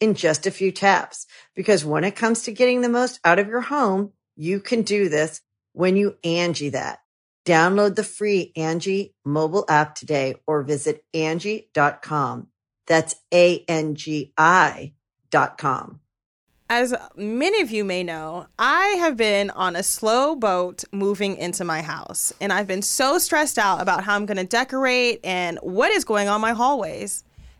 in just a few taps. Because when it comes to getting the most out of your home, you can do this when you Angi that. Download the free Angi mobile app today or visit Angi.com. That's A-N-G-I dot com. As many of you may know, I have been on a slow boat moving into my house, and I've been so stressed out about how I'm going to decorate and what is going on my hallways.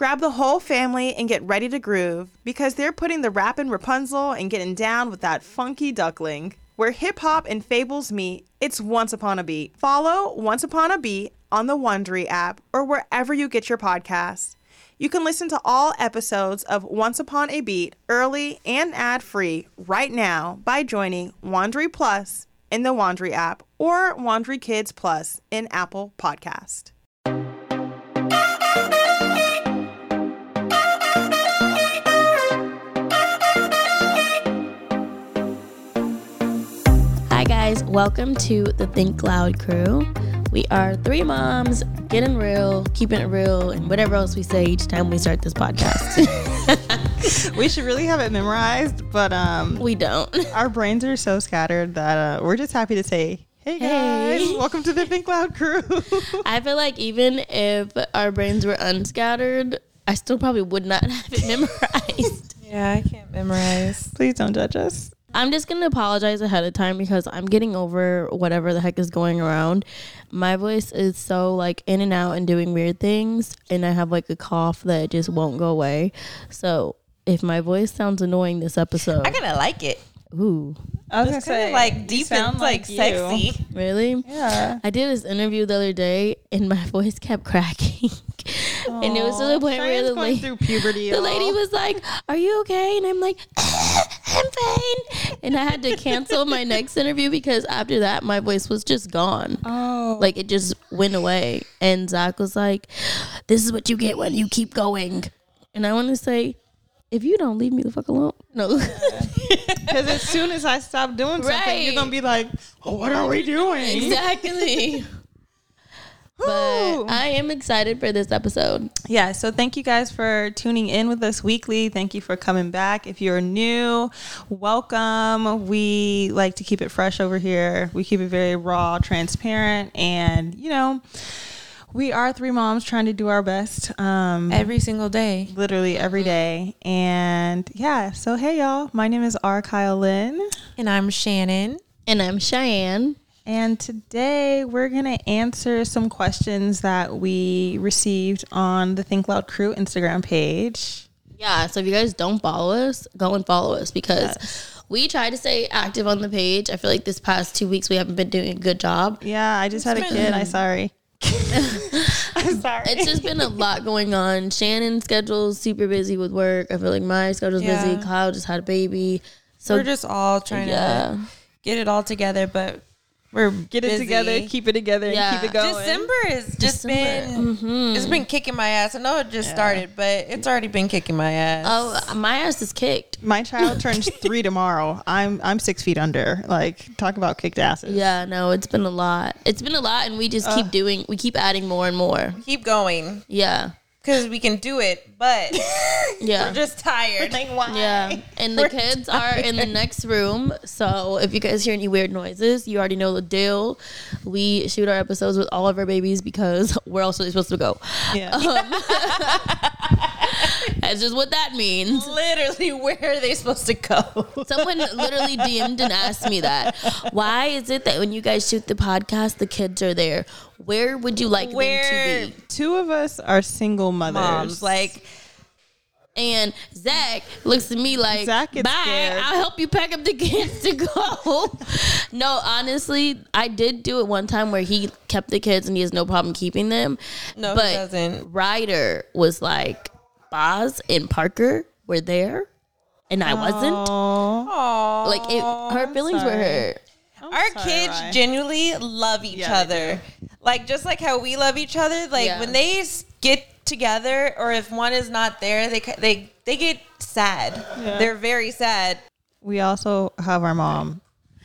Grab the whole family and get ready to groove because they're putting the rap in Rapunzel and getting down with that funky duckling. Where hip hop and fables meet, it's Once Upon a Beat. Follow Once Upon a Beat on the Wondery app or wherever you get your podcasts. You can listen to all episodes of Once Upon a Beat early and ad free right now by joining Wondery Plus in the Wondery app or Wondery Kids Plus in Apple Podcast. Guys. Welcome to the Think Loud crew. We are three moms getting real, keeping it real, and whatever else we say each time we start this podcast. we should really have it memorized, but um, we don't. our brains are so scattered that uh, we're just happy to say, "Hey guys, Hey. welcome to the Think Loud crew." I feel like even if our brains were unscattered, I still probably would not have it memorized. Yeah, I can't memorize. Please don't judge us. I'm just gonna apologize ahead of time because I'm getting over whatever the heck is going around. My voice is so like in and out and doing weird things, and I have like a cough that just won't go away. So if my voice sounds annoying this episode, I kind of like it. Ooh, I was It's gonna say, like deep sound and like you. sexy. really? Yeah. I did this interview the other day, and my voice kept cracking, and it was to the point where the going lady, through puberty. the lady y'all. was like, "Are you okay?" And I'm like, "I'm fine." And I had to cancel my next interview because after that, my voice was just gone. Oh. Like it just went away. And Zach was like, "This is what you get when you keep going." And I want to say, if you don't leave me the fuck alone, no. Because as soon as I stop doing something, Right. you're gonna be like, oh, "What are we doing?" exactly. But I am excited for this episode. Yeah, so thank you guys for tuning in with us weekly. Thank you for coming back. If you're new, welcome. We like to keep it fresh over here. We keep it very raw, transparent, and you know, we are three moms trying to do our best. Um, Every single day. literally every day. And yeah, so hey y'all, my name is R. Kyle Lynn. And I'm Shannon. And I'm Cheyenne. And today we're going to answer some questions that we received on the Think Loud Crew Instagram page. Yeah, so if you guys don't follow us, go and follow us because we try to stay active on the page. I feel like this past two weeks we haven't been doing a good job. Yeah, I just had a kid. I'm sorry. I'm sorry. It's just been a lot going on. Shannon's schedule's super busy with work. I feel like my schedule's Yeah. busy. Kyle just had a baby. So we're just all trying yeah. to get it all together, but we're Get it busy. together, keep it together, Yeah. and keep it going. December has just December. Mm-hmm. been it's been kicking my ass. I know it just started, but it's already been kicking my ass. Oh, my ass is kicked. My child turns three tomorrow. I'm I'm six feet under. Like talk about kicked asses. Yeah, no, it's been a lot. It's been a lot, and we just keep doing. We keep adding more and more. keep going Yeah, because we can do it, but yeah. we're just tired. Why? Yeah, and the kids are in the next room. So if you guys hear any weird noises, you already know the deal. We shoot our episodes with all of our babies because where else are they supposed to go? Yeah. Um, That's just what that means. Literally, where are they supposed to go? Someone literally DM'd and asked me that. Why is it that when you guys shoot the podcast, the kids are there? Where would you like Where- them to be? Two of us are single mothers. Moms, like And Zach looks at me like, Zach gets bye, scared. I'll help you pack up the kids to go. no, honestly, I did do it one time where he kept the kids and he has no problem keeping them. No, he but doesn't. Ryder was like, Boz and Parker were there and I wasn't. Aw. Like, it, her feelings were sorry. hurt. our sorry, kids Rye. genuinely love each Yeah, other. Like just like how we love each other. Like Yeah. when they get together, or if one is not there, they they they get sad. Yeah. They're very sad. We also have our mom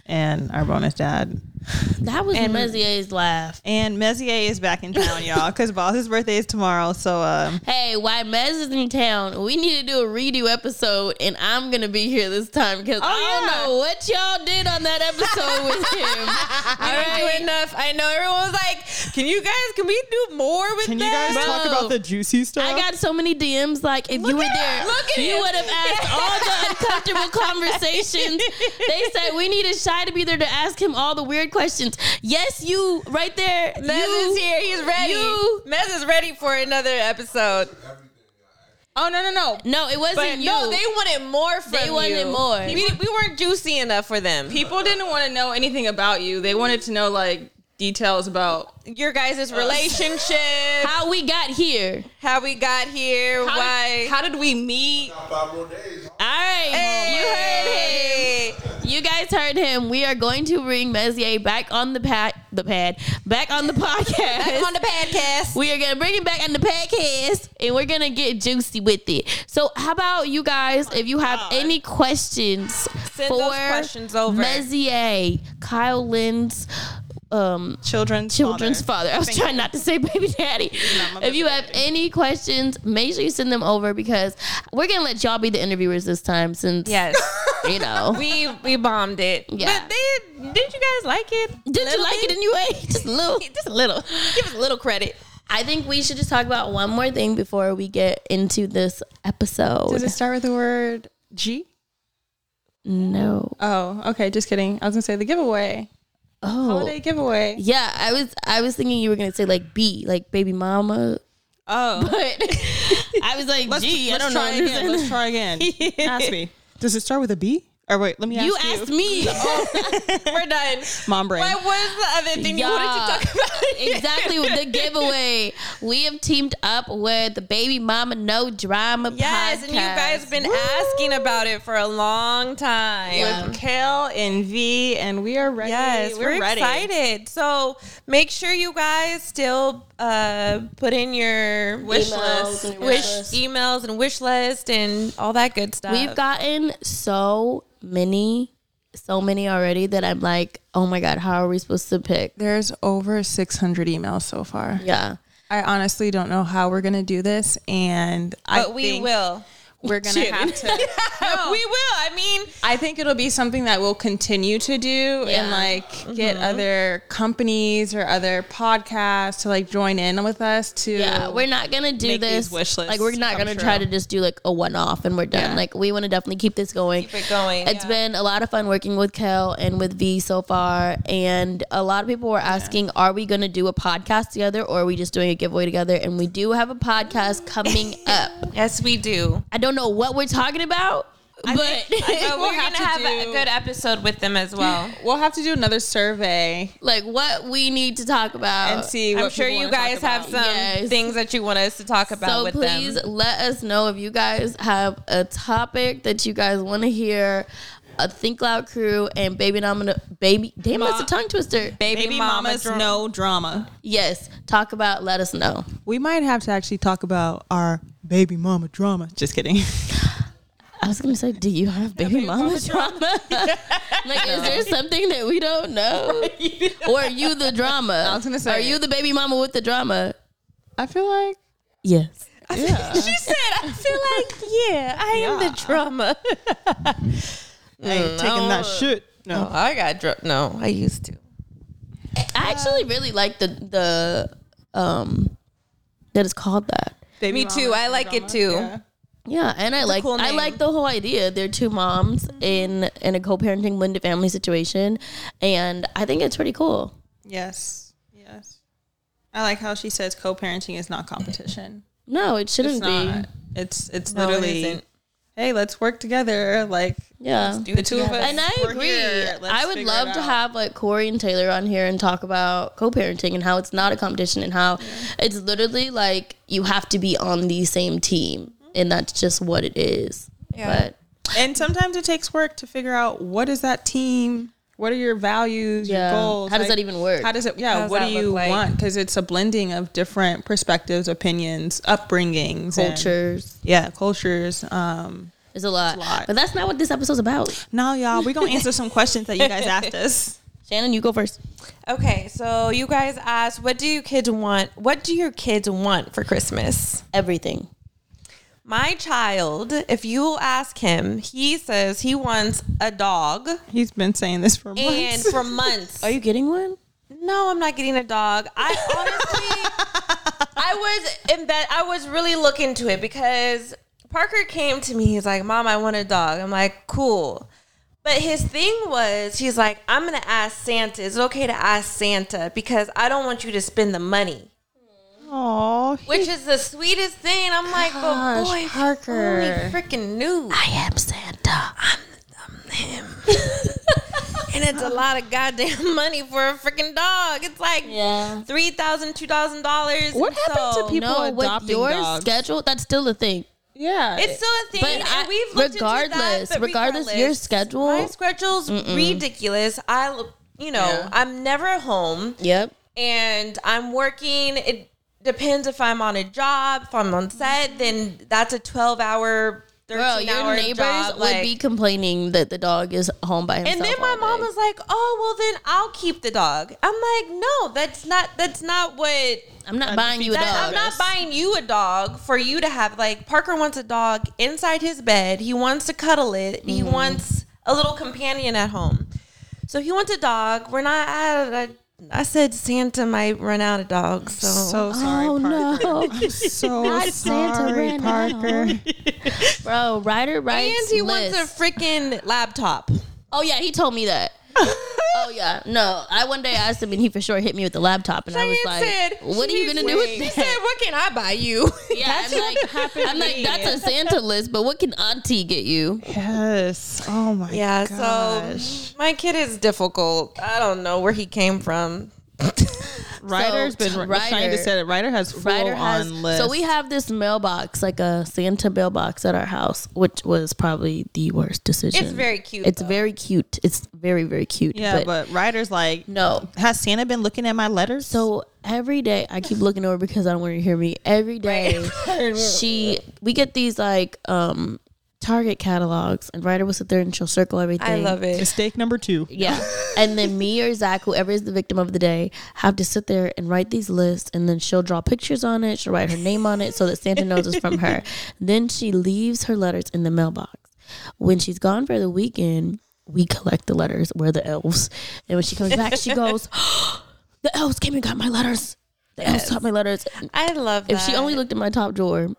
and our bonus dad. That was and, Mezier's laugh. And Messier is back in town, y'all, because Boz's birthday is tomorrow. So um, Hey, why Mez is in town? We need to do a redo episode, and I'm gonna be here this time because I don't know what y'all did on that episode with him. We All didn't do enough. I know everyone was like, "Can you guys? Can we do more with can you that?" guys talk about the juicy stuff? I got so many DMs. Like, if you were at- there, look at you would have asked all the uncomfortable conversations. They said we needed Shy to be there to ask him all the weird questions. Yes, you right there. Mez you, is here. He's ready. you- Mez is ready for another episode. Oh no no no! No, it wasn't But you. no, they wanted more from They wanted you. more. We, we weren't juicy enough for them. People didn't want to know anything about you. They wanted to know like details about Your guys' relationship, how we got here. how we got here, how why. did, how did we meet? Five more days. All right, hey, you heard him. You guys heard him. We are going to bring Mezier back on the pad, the pad, back on the podcast. Back on the podcast. we are gonna bring him back on the podcast, and we're gonna get juicy with it. So, how about you guys? If you have any questions Send for those questions over. Mezier, Kyle Lynn's um, Children's children's father. I was Thank trying not to say baby daddy. not If you have daddy. any questions, make sure you send them over because we're gonna let y'all be the interviewers this time since Yes, you know. we we bombed it. Yeah. but they did. You guys like it? Did you Little like bit? it anyway? Just a little. Just a little. Give us a little credit. I think we should just talk about one more thing before we get into this episode. Does it start with the word G? no. Oh, okay. Just kidding. I was gonna say the giveaway. Oh. Holiday giveaway. Yeah, I was I was thinking you were gonna say like B, like baby mama. Oh, But I was like, let's, gee, let's don't try know. again. Let's try again. Ask me. Does it start with a B? Or wait, let me ask you you. asked me. Oh, we're done. Mom brain. What was the other thing you wanted to talk about? exactly the giveaway. We have teamed up with the Baby Mama No Drama Yes, and you guys podcast. been asking about it for a long time. Yeah. with Kail and V, and we are ready. Yes, we're, ready. excited. So make sure you guys still uh, put in your Wish Emails list. and your wish wish list. emails and wish list and all that good stuff. We've gotten so many, so many already that I'm like, oh my god, how are we supposed to pick? There's over 600 emails so far. Yeah. I honestly don't know how we're gonna do this, and I but we think will. We're gonna have to. We will. I mean, I think it'll be something that we'll continue to do and Yeah. like get mm-hmm. other companies or other podcasts to like join in with us to Yeah, we're not gonna do this. wish lists like we're not gonna try to just do like a one off and we're done. Yeah. Like we want to definitely keep this going. keep it going. It's yeah. been a lot of fun working with Kel and with V so far, and a lot of people were asking, "Are we going to do a podcast together, or are we just doing a giveaway together?" And we do have a podcast coming up. Yes, we do. I don't know what we're talking about, but But we'll we're have gonna to have a good episode with them as well. We'll have to do another survey like what we need to talk about. and see. What I'm sure you guys have some Yes. things that you want us to talk about so with please them. let us know if you guys have a topic that you guys want to hear. A Think Loud crew and baby Nomina baby damn that's a tongue twister. Baby, Baby mama mamas, drum- no drama. Yes, talk about. Let us know. We might have to actually talk about our baby mama drama. Just kidding. I was gonna say, do you have baby, mama drama? like, is there something that we don't know, or are you the drama? I was gonna say- are you the baby mama with the drama? I feel like Yes. yeah. She said, I feel like, yeah, I am the drama. I ain't taking that shit. No, No. I got drunk. No, I used to. I actually really like the the um that is called that. Baby Me too. I no like it too. Yeah. Yeah, and I like cool I like the whole idea. They're two moms in in a co-parenting blended family situation, and I think it's pretty cool. Yes. Yes. I like how she says co-parenting is not competition. No, it shouldn't be. not. It's it's No, literally isn't. Hey, let's work together. Like Yeah. the two of us. And I agree. I would love to have like Cory and Taylor on here and talk about co-parenting and how it's not a competition and how it's literally like you have to be on the same team mm-hmm. and that's just what it is. Yeah. But And sometimes it takes work to figure out what is that team. What are your values, Yeah. your goals? How does Like, that even work? How does it? Yeah. Does what do you like? want? Because it's a blending of different perspectives, opinions, upbringings, and- cultures yeah, cultures. Um, is a lot. a lot. But that's not what this episode's about. now, y'all, we're gonna answer some questions that you guys asked us. Shannon, you go first. Okay, so you guys asked, what do you kids want? What do your kids want for Christmas? Everything. My child, if you ask him, he says he wants a dog, He's been saying this for months. and months. for months. Are you getting one? No, I'm not getting a dog. I honestly, I was in bed. I was really looking to it because Parker came to me. He's like, "Mom, I want a dog." I'm like, "Cool." But his thing was, he's like, "I'm gonna ask Santa. Is it okay to ask Santa because I don't want you to spend the money." Oh, Which is the sweetest thing. I'm like, but Gosh, boy, Parker. Parker, freaking knew. I am Santa. I'm him. and it's a lot of goddamn money for a freaking dog. It's like Yeah. three thousand, two thousand dollars. What happened to people No, with adopting your dogs? schedule, that's still a thing. yeah, It's still a thing, But and I- we've looked regardless- that, but regardless, your schedule- my schedule's ridiculous. I, you know, Yeah. I'm never home, Yep. and I'm working. It depends if I'm on a job. If I'm on set, then that's a 12 hour, 13 Bro, your hour neighbors job. would like- be complaining that the dog is home by himself. And then my mom day. was like, "Oh, well then I'll keep the dog." I'm like, "No, that's not that's not what I'm not buying you a dog. I'm not buying you a dog for you to have like Parker wants a dog inside his bed. He wants to cuddle it. He Mm-hmm. wants a little companion at home. So he wants a dog. We're not I, I, I said Santa might run out of dogs. So, so sorry, Oh Parker. no, I'm so Not Santa sorry, ran Parker. bro! Ryder writes and he lists. wants a freaking laptop. oh yeah, he told me that. Oh yeah, no. I one day asked him, and he for sure hit me with the laptop, and I was like, said, "What are you gonna do with She that?" said, "What can I buy you?" yeah, I'm like, I'm like, that's a Santa list, but what can Auntie get you? Yes. Oh my. Yeah, Gosh. so my kid is difficult. I don't know where he came from. Ryder's So, been. t- Ryder Ryder- just said it. Ryder has full Ryder has on list. so we have this mailbox, like a Santa mailbox at our house, which was probably the worst decision. It's very cute, It's though. very cute. It's very very cute. Yeah, but, Ryder's like, no. has Santa been looking at my letters? So every day I keep looking over because I don't want to hear me. Every day she we get these like um Target catalogs and Ryder will sit there and she'll circle everything. I love it. mistake number two. Yeah. and then me or Zach, whoever is the victim of the day, have to sit there and write these lists and then she'll draw pictures on it. She'll write her name on it so that Santa knows it's from her. Then she leaves her letters in the mailbox. When she's gone for the weekend, we collect the letters. We're the elves. And when she comes back, she goes, The elves came and got my letters. The elves got my letters. I love that. If she only looked in my top drawer,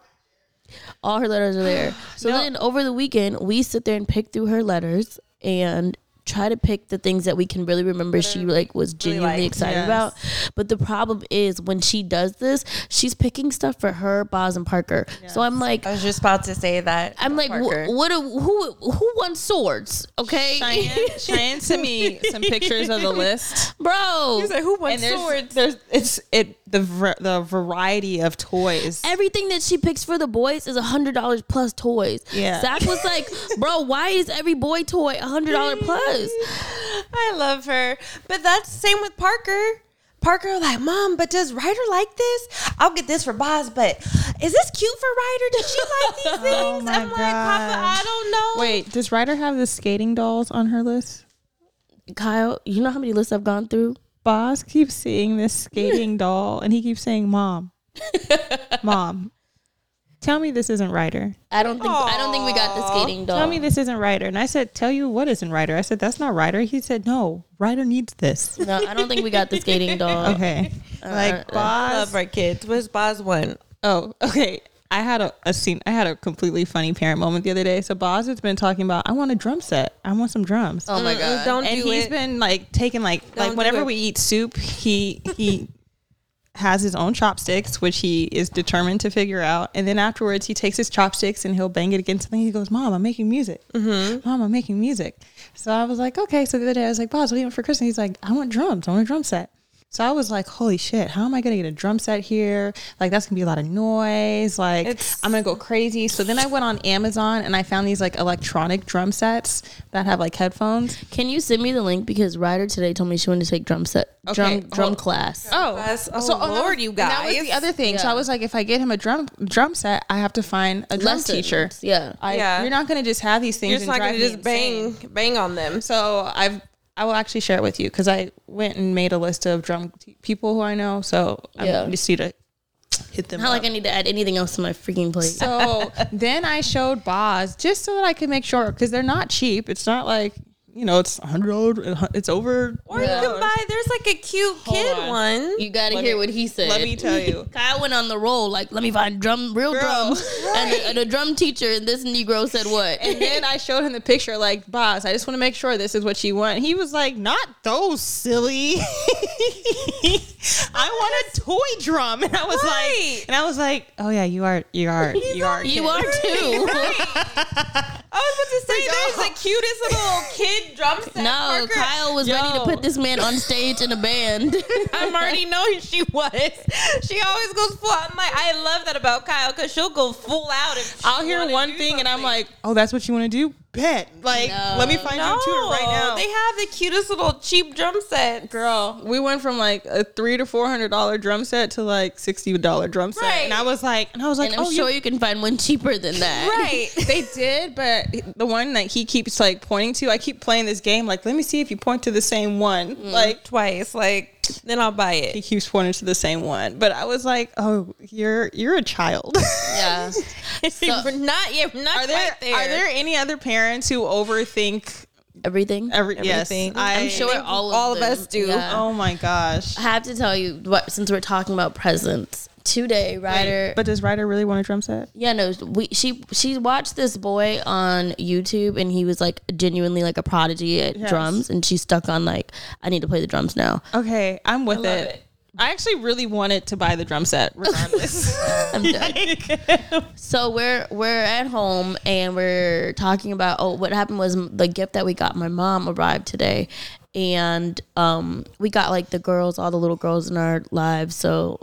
all her letters are there. So then over the weekend, we sit there and pick through her letters and try to pick the things that we can really remember she mm-hmm. like was genuinely liked. excited Yes. about. But the problem is when she does this, she's picking stuff for her, Boz, and Parker. So I'm like, I was just about to say that. I'm like, Parker. wh- what? A, who? Who wants swords? Okay, Cheyenne, Cheyenne sent me some pictures of the list. bro. Like, who And wants there's, swords? there's it's it the the variety of toys. Everything that she picks for the boys is a hundred dollars plus toys. Yeah. Zach was like, "Bro, why is every boy toy a hundred dollar plus?" I love her. But that's same with Parker. Parker like, Mom, but does Ryder like this? I'll get this for Boz, but is this cute for Ryder? Does she like these oh things? Oh my I'm like, Papa, I don't know. Wait, does Ryder have the skating dolls on her list? Kyle, you know how many lists I've gone through? Boz keeps seeing this skating doll, and he keeps saying, "Mom, mom, tell me this isn't Ryder. I don't think I don't think we got the skating doll. Tell me this isn't Ryder." And I said, "Tell you what isn't Ryder?" I said, "That's not Ryder." He said, "No, Ryder needs this." No, I don't think we got the skating doll. Okay, like uh, I Boz. love our kids. What's Boz one? Oh, okay. I had a, a scene. I had a completely funny parent moment the other day. So Boz has been talking about, I want a drum set. I want some drums. Oh my god. Don't and do he's it. been like taking like Don't like do whenever it. we eat soup, he he has his own chopsticks, which he is determined to figure out. And then afterwards, he takes his chopsticks and he'll bang it against something. He goes, "Mom, I'm making music. Mm-hmm. Mom, I'm making music." So I was like, "Okay." So the other day, I was like, "Boz, what do you want for Christmas?" He's like, "I want drums. I want a drum set." So I was like, "Holy shit! How am I gonna get a drum set here? Like that's gonna be a lot of noise. Like It's- I'm gonna go crazy." So then I went on Amazon and I found these like electronic drum sets that have like headphones. Can you send me the link because Ryder today told me she wanted to take drum set drum Okay, drum hold- class. Oh, Class. Oh, so oh, oh, Lord, that was- you and That was the other thing. So I was like, if I get him a drum drum set, I have to find a drum Lessons. teacher. Yeah. I, Yeah. You're not going to just have these things. You're just and not gonna drive me just bang insane. bang on them. So I've I will actually share it with you because I went and made a list of drum t- people who I know. So Yeah. I just need to hit them. Not up. like I need to add anything else to my freaking plate. So then I showed Boz just so that I could make sure because they're not cheap. It's not like you know it's a hundred dollars. It's over. Or you can buy. There's like a cute kid on. one. you got to hear me- what he said. Let me tell you. Kyle went on the roll like, let me find drum, real Girl. drums, and, a, and a drum teacher. And this Negro said what? And then I showed him the picture, like, boss, I just want to make sure this is what you want. He was like, not those, silly. I want a toy drum. And I was Right. like, and I was like, oh yeah, you are, you are, you are. a you are too. I was about to say there's the cutest little kid drum set. no, Parker. Kyle was ready to put this man on stage in a band. I'm already knowing she was. She always goes full. I'm like, I love that about Kyle because she'll go full out. If she I'll hear one do thing and I'm like, oh, that's what you want to do? Bet. Like, No. let me find you a tutor right now. They have the cutest little cheap drum set. Girl, we went from like a three to four hundred dollar drum set to like sixty dollar drum set, Right. and I was like, and I was like, and I'm oh, sure you you can find one cheaper than that. Right. they did, but the one that he keeps like pointing to, I keep playing this game. Like, let me see if you point to the same one. Mm. Like, Twice. Like, then I'll buy it. he keeps pointing to the same one. But I was like, oh, you're you're a child. Yeah. We're not yet. We're not are there quite there. are there any other parents who overthink Everything. every yes? Everything. I, I'm sure all of, all of us do. Yeah. Oh my gosh. I have to tell you, what, since we're talking about presents, today, Ryder. But does Ryder really want a drum set? yeah, no, we she she watched this boy on YouTube, and he was like genuinely like a prodigy at Yes. drums, and she's stuck on like, I need to play the drums now. Okay, I'm with love it. it. I actually really wanted to buy the drum set, regardless. I'm done. so we're we're at home and we're talking about oh what happened was the gift that we got my mom arrived today and um we got like the girls all the little girls in our lives so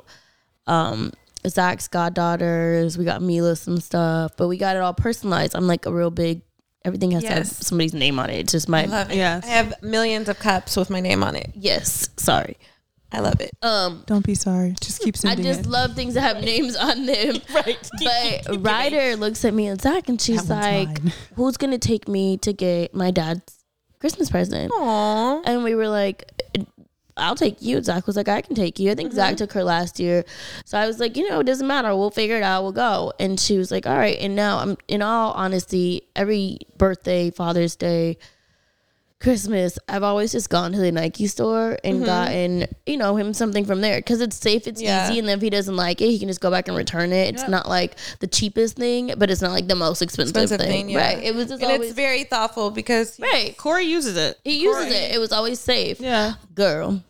um Zach's goddaughters we got Mila some stuff but we got it all personalized I'm like a real big everything has to have somebody's name on it it's just my I love it. Yes. I have millions of cups with my name on it. yes sorry I love it. um Don't be sorry. Just keep I just it. love things that have names on them. right. But Ryder looks at me and Zach, and she's That like, mine. "Who's gonna take me to get my dad's Christmas present?" Aww. And we were like, "I'll take you." Zach was like, "I can take you." I think Mm-hmm. Zach took her last year, so I was like, "You know, it doesn't matter. We'll figure it out. We'll go." And she was like, "All right." And now, I'm in all honesty, every birthday, Father's Day. Christmas, I've always just gone to the Nike store and mm-hmm. gotten, you know, him something from there because it's safe, it's Yeah. easy, and then if he doesn't like it, he can just go back and return it. It's not like the cheapest thing, but it's not like the most expensive, Expensive thing, thing, yeah. right? It was just and always it's very thoughtful because right. Cory uses it. He uses it. It was always safe. Yeah. Girl.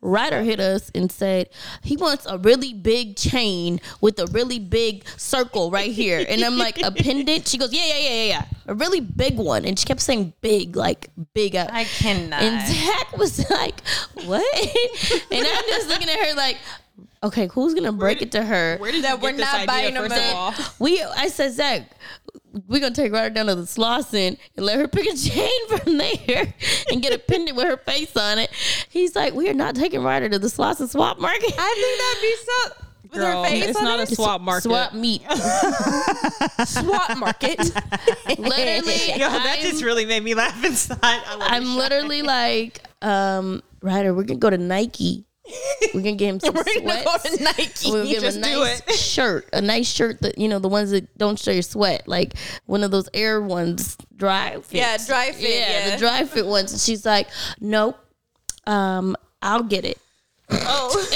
Ryder hit us and said he wants a really big chain with a really big circle right here. And I'm like, a pendant? She goes, Yeah, yeah, yeah, yeah, yeah. A really big one. And she kept saying big, like big. uh, I cannot. And Zach was like, What? and I'm just looking at her like, Okay, who's gonna break it to her? Where did That we're not buying them of at- all? We I said, Zach, we're gonna take Ryder down to the Slauson and let her pick a chain from there and get a pendant with her face on it. He's like, We are not taking Ryder to the Slauson swap market. I think that'd be so. With Girl, her face on it. it's on not it? a swap market. Swap meet. swap market. Literally, Yo, that I'm, just really made me laugh inside. I love I'm literally like, um, Ryder, we're gonna go to Nike. We're gonna get him some We're gonna go sweats. to Nike. We'll give him a nice shirt, a nice shirt that you know the ones that don't show your sweat, like one of those air ones, Dri-FIT. Yeah, Dri-FIT, yeah. the Dri-FIT ones. And she's like, nope, um, I'll get it. Oh,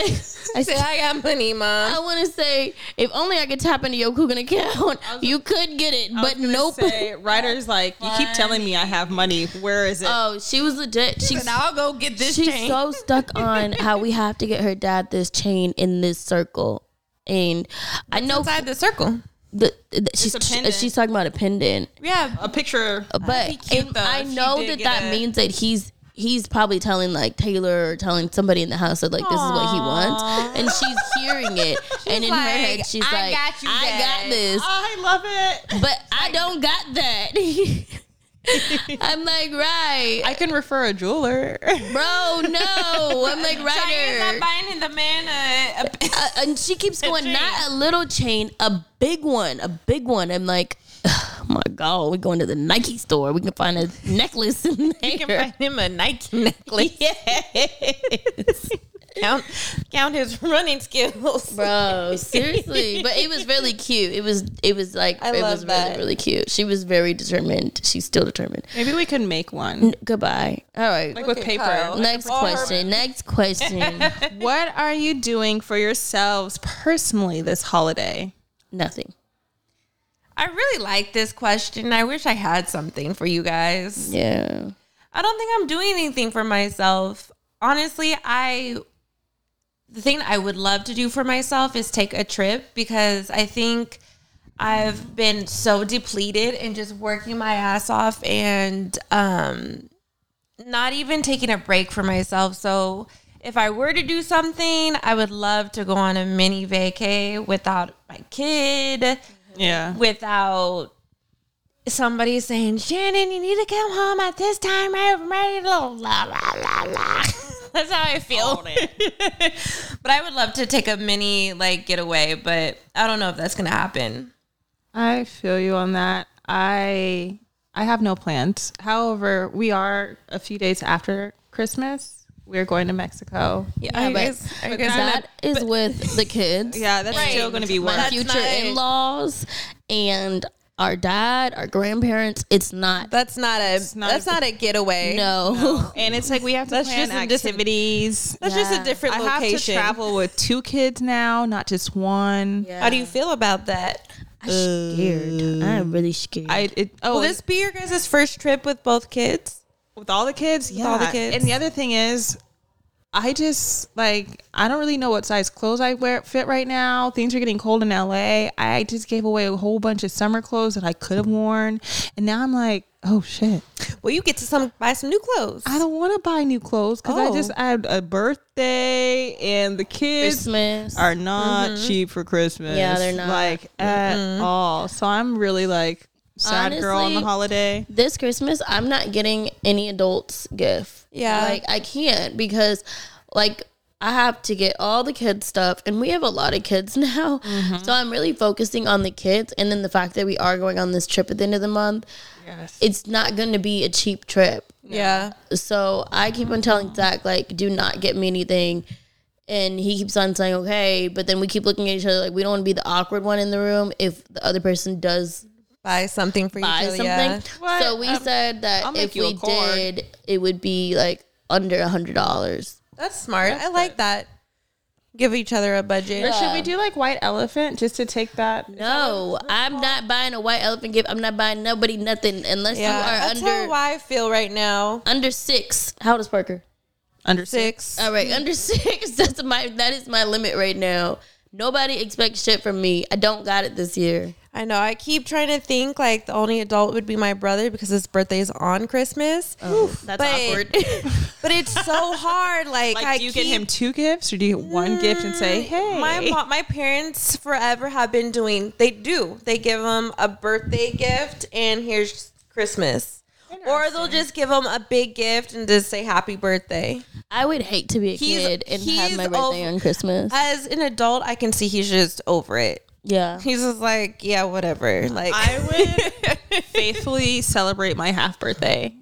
I say said, I got money, mom. I want to say, if only I could tap into your Coogan account, you could get it, but nope. Say, Ryder's like, you keep telling me I have money. Where is it? Oh, she was legit. She's Now I'll go get this she's chain. so stuck on how we have to get her dad this chain in this circle, and I know inside the circle. the, the- she's a uh, she's talking about a pendant, Yeah, a picture. but cute, I know that that a- means that he's he's probably telling like Taylor or telling somebody in the house that like this is what he wants, and she's hearing it, and in her head she's "I like, got you, I Dad." got this, I love it. but I don't got that. I'm like, right, I can refer a jeweler. bro, no. I'm like, Cheyenne's right. not buying the man a, a uh, and she keeps going, chain. not a little chain, a big one, a big one. I'm like, oh my god, we're going to the Nike store. We can find a necklace in there. You can find him a Nike necklace. yes. count, count his running skills. Bro, seriously, but it was really cute. It was, it was like, I it love was that. really, really cute. She was very determined. She's still determined. Maybe we can make one. N- goodbye. All right. Like with paper. Kyle. Next Or her- question. Next question. What are you doing for yourselves personally this holiday? Nothing. I really like this question. I wish I had something for you guys. Yeah. I don't think I'm doing anything for myself. Honestly, I the thing I would love to do for myself is take a trip because I think I've been so depleted and just working my ass off and um not even taking a break for myself. So if I were to do something, I would love to go on a mini vacay without my kid Yeah. without somebody saying, Shannon, you need to come home at this time. I'm ready to la la la la. That's how I feel. but I would love to take a mini like getaway, but I don't know if that's gonna happen. I feel you on that. I I have no plans. However, we are a few days after Christmas. We're going to Mexico. Yeah, Yeah, I but- guess, I but guess that- That is with the kids. Yeah, that's Right. still going to be work. my That's future in laws and our dad, our grandparents. It's not. that's not a not that's a- not a getaway. No. and it's like we have to That's plan just a different- activities. That's just a different I have to travel with two kids now, not just one. How do you feel about that? I'm scared. I'm uh, really scared. I it, oh Will this be your guys' first trip with both kids? With all the kids, yeah. all the kids. And the other thing is, I just like I don't really know what size clothes I wear fit right now. Things are getting cold in LA. I just gave away a whole bunch of summer clothes that I could have worn, and now I'm like, oh shit, Well, you get to some buy some new clothes. I don't want to buy new clothes because I Oh. just had a birthday and the kids Christmas. are not mm-hmm. cheap for Christmas. Yeah, they're not. like at all. So I'm really like sad girl on the holiday. this Christmas, I'm not getting any adults gift. Yeah. Like I can't because like I have to get all the kids stuff and we have a lot of kids now. Mm-hmm. So I'm really focusing on the kids and then the fact that we are going on this trip at the end of the month. Yes. It's not going to be a cheap trip. yeah. So I keep on telling Zach like do not get me anything. And he keeps on saying okay, but then we keep looking at each other like we don't want to be the awkward one in the room if the other person does buy something for buy each other. something. Yeah. So we Um, said that I'll make if you a we card. did, it would be like under a hundred dollars. That's smart. I like that. Give each other a budget. Or should we do like white elephant just to take that? No, I'm not buying a white elephant gift. I'm not buying nobody nothing unless Yeah, you are that's under how I feel right now. under six. How old is Parker? Under Six. All right, under six. That's my that is my limit right now. Nobody expects shit from me. I don't got it this year. I know. I keep trying to think like the only adult would be my brother because his birthday is on Christmas. Oh, that's But- awkward. But it's so hard. Like, Like, I do you keep, get him two gifts or do you get one gift and say, mm, hey? My mo- my parents forever have been doing. They do. They give him a birthday gift and here's Christmas, or they'll just give him a big gift and just say happy birthday. I would hate to be a He's- kid and have my birthday over- on Christmas. As an adult, I can see he's just over it. Yeah. He's just like, yeah, whatever. Like I would faithfully celebrate my half birthday.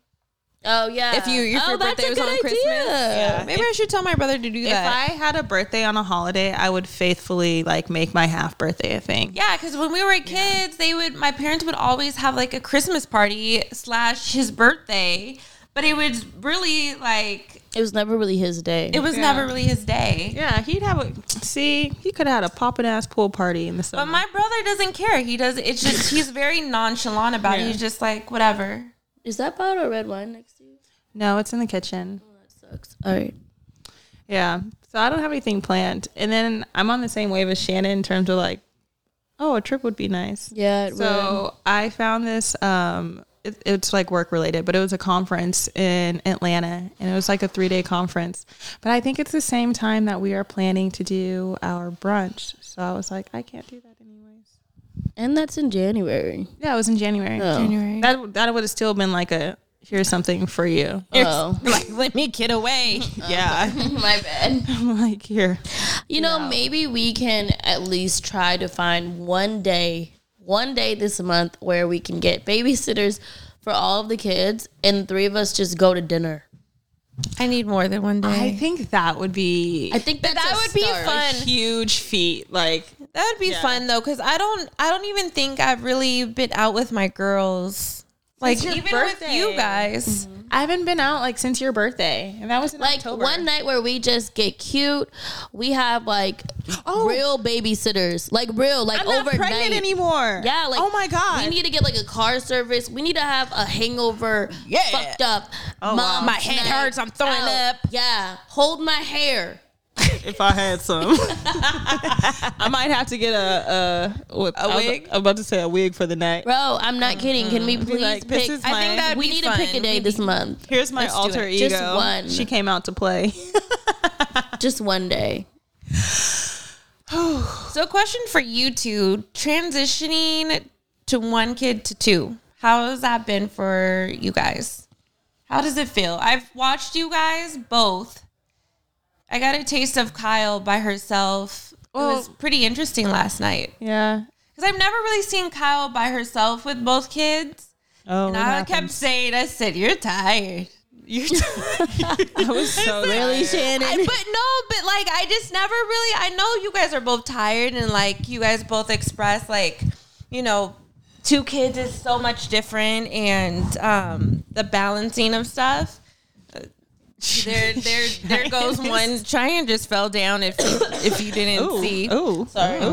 Oh yeah. If you- if oh, your birthday was on idea. Christmas, Yeah. maybe I should tell my brother to do that. If. I had a birthday on a holiday, I would faithfully like make my half birthday a thing. Yeah, because when we were kids, they would my parents would always have like a Christmas party slash his birthday, but it was really like It was never really his day. it was Yeah. never really his day. Yeah, he'd have a see. He could have had a poppin' ass pool party in the summer. But my brother doesn't care. He does. It's just he's very nonchalant about it. He's just like whatever. Is that bottle of red wine next to you? no, it's in the kitchen. Oh, that sucks. All right. Yeah, so I don't have anything planned, and then I'm on the same wave as Shannon in terms of like, oh, a trip would be nice. Yeah. It So I found this. Um, it, it's like work related, but it was a conference in Atlanta, and it was like a three day conference. But I think it's the same time that we are planning to do our brunch. So I was like, I can't do that anyways. and that's in January. Yeah, it was in January. Oh. January. That that would have still been like a here's something for you. Oh, like let me get away. Yeah, my bad. I'm like here. You know, maybe we can at least try to find one day, one day this month where we can get babysitters for all of the kids and three of us just go to dinner. I need more than one day. I think that would be I think that's that a would be start. fun. huge feat. Like that would be Yeah. fun though, because I don't. I don't even think I've really been out with my girls. Like your even birthday. with you guys. Mm-hmm. I haven't been out like since your birthday, and that was in Like October. one night where we just get cute. We have like Oh. real babysitters, like real, like I'm not overnight. pregnant anymore. Yeah, like oh my god, we need to get like a car service. We need to have a hangover, Yeah. fucked up. Oh, mom wow. My head hurts, I'm throwing out. up. Yeah, hold my hair. If I had some, I might have to get a a, what, I was- wig? I'm about to say a wig for the night. Bro, I'm not mm-hmm. kidding. Can we please like, this pick? is I my- think that we need to pick a day this month. Here's my Let's alter ego. Just one. She came out to play. Just one day. So, a question for you two: transitioning to one kid to two. How has that been for you guys? How does it feel? I've watched you guys both. I got a taste of Kyle by herself. it was pretty interesting last night yeah. because I've never really seen Kyle by herself with both kids. Oh, And what I kept saying, I said, "You're tired." You're tired. I was so Really, tired. Shannon? I, but no, but like I just never really. I know you guys are both tired, and like you guys both express like, you know, two kids is so much different, and um, the balancing of stuff. There, there, there goes one. Cheyenne just fell down. If if you didn't Ooh, see, ooh, sorry. Ooh.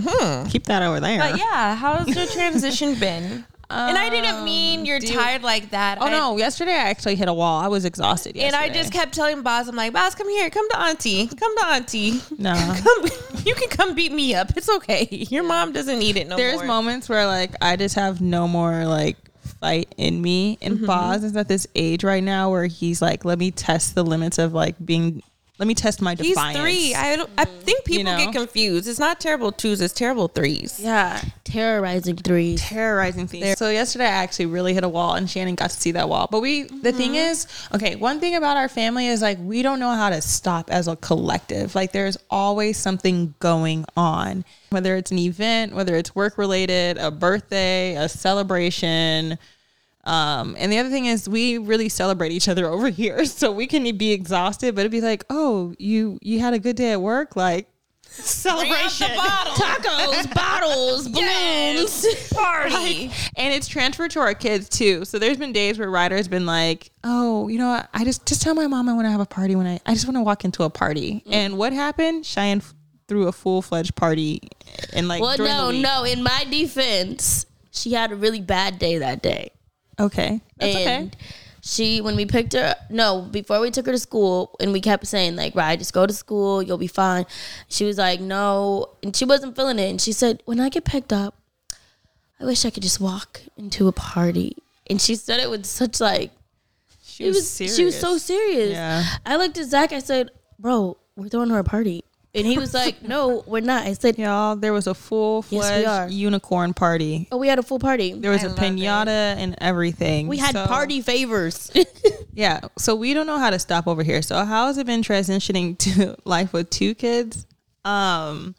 Mm-hmm. Keep that over there. but yeah, how's your transition been? and I didn't mean you're do you- tired like that. Oh I- no! Yesterday I actually hit a wall. I was exhausted. And I just kept telling Boz, I'm like, Boz, come here, come to Auntie, come to Auntie. no. Come, you can come beat me up. It's okay. Your mom doesn't need it no There's more. moments where like I just have no more like fight in me. And Mm-hmm. Boz is at this age right now where he's like, let me test the limits of like being. Let me test my He's defiance. three. I don't, I think people know? get confused. It's not terrible twos. It's terrible threes. yeah, Terrorizing threes. terrorizing threes. So yesterday I actually really hit a wall, and Shannon got to see that wall. But we, the thing Mm-hmm. is, okay, one thing about our family is like we don't know how to stop as a collective. Like there's always something going on, whether it's an event, whether it's work related, a birthday, a celebration. Um, and the other thing is we really celebrate each other over here. So we can be exhausted, but it'd be like, oh, you you had a good day at work, like celebration. Tacos, bottles, balloons. Party. and it's transferred to our kids too. So there's been days where Ryder's been like, "Oh, you know what? I just just tell my mom I want to have a party when I I just want to walk into a party." And what happened? Cheyenne threw a full fledged party, and like Well, no, no. In my defense, she had a really bad day that day. Okay, that's and okay. she when we picked her no before we took her to school and we kept saying like right just go to school you'll be fine. She was like no and she wasn't feeling it. And she said when i get picked up i wish i could just walk into a party. And she said it with such like She it was she was so serious. Yeah. i looked at zach i said bro we're throwing her a party and he was like no we're not i said Y'all, there was a full fledged are. unicorn party. oh we had a full party There was I a love it. pinata and everything. we had So- party favors Yeah. So we don't know how to stop over here. So how has it been transitioning to life with two kids? Um,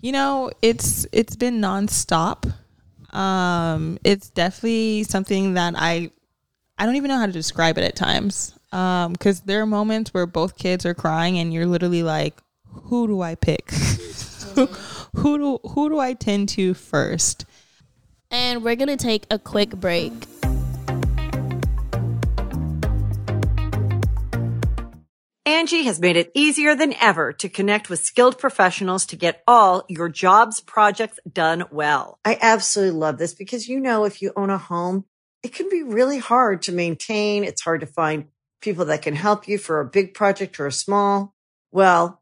you know, it's it's been nonstop. Um, it's definitely something that I I don't even know how to describe it at times. Um, because there are moments where both kids are crying and you're literally like, who do I pick? who do who do I tend to first? and we're gonna take a quick break Angi has made it easier than ever to connect with skilled professionals to get all your jobs projects done well. I absolutely love this because, you know, if you own a home, it can be really hard to maintain. It's hard to find people that can help you for a big project or a small. Well,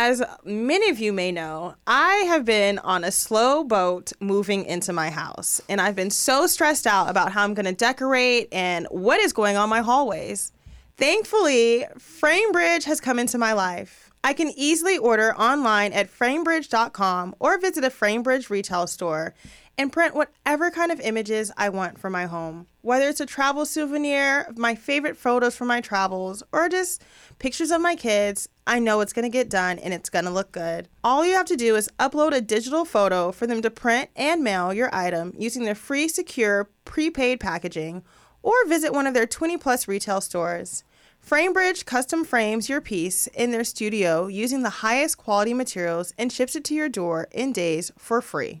As many of you may know, I have been on a slow boat moving into my house, and I've been so stressed out about how I'm going to decorate and what is going on my hallways. Thankfully, FrameBridge has come into my life. I can easily order online at framebridge.com or visit a FrameBridge retail store and print whatever kind of images I want for my home. Whether it's a travel souvenir, my favorite photos from my travels, or just pictures of my kids, I know it's gonna get done and it's gonna look good. All you have to do is upload a digital photo for them to print and mail your item using their free, secure, prepaid packaging, or visit one of their 20 plus retail stores. FrameBridge custom frames your piece in their studio using the highest quality materials and ships it to your door in days for free.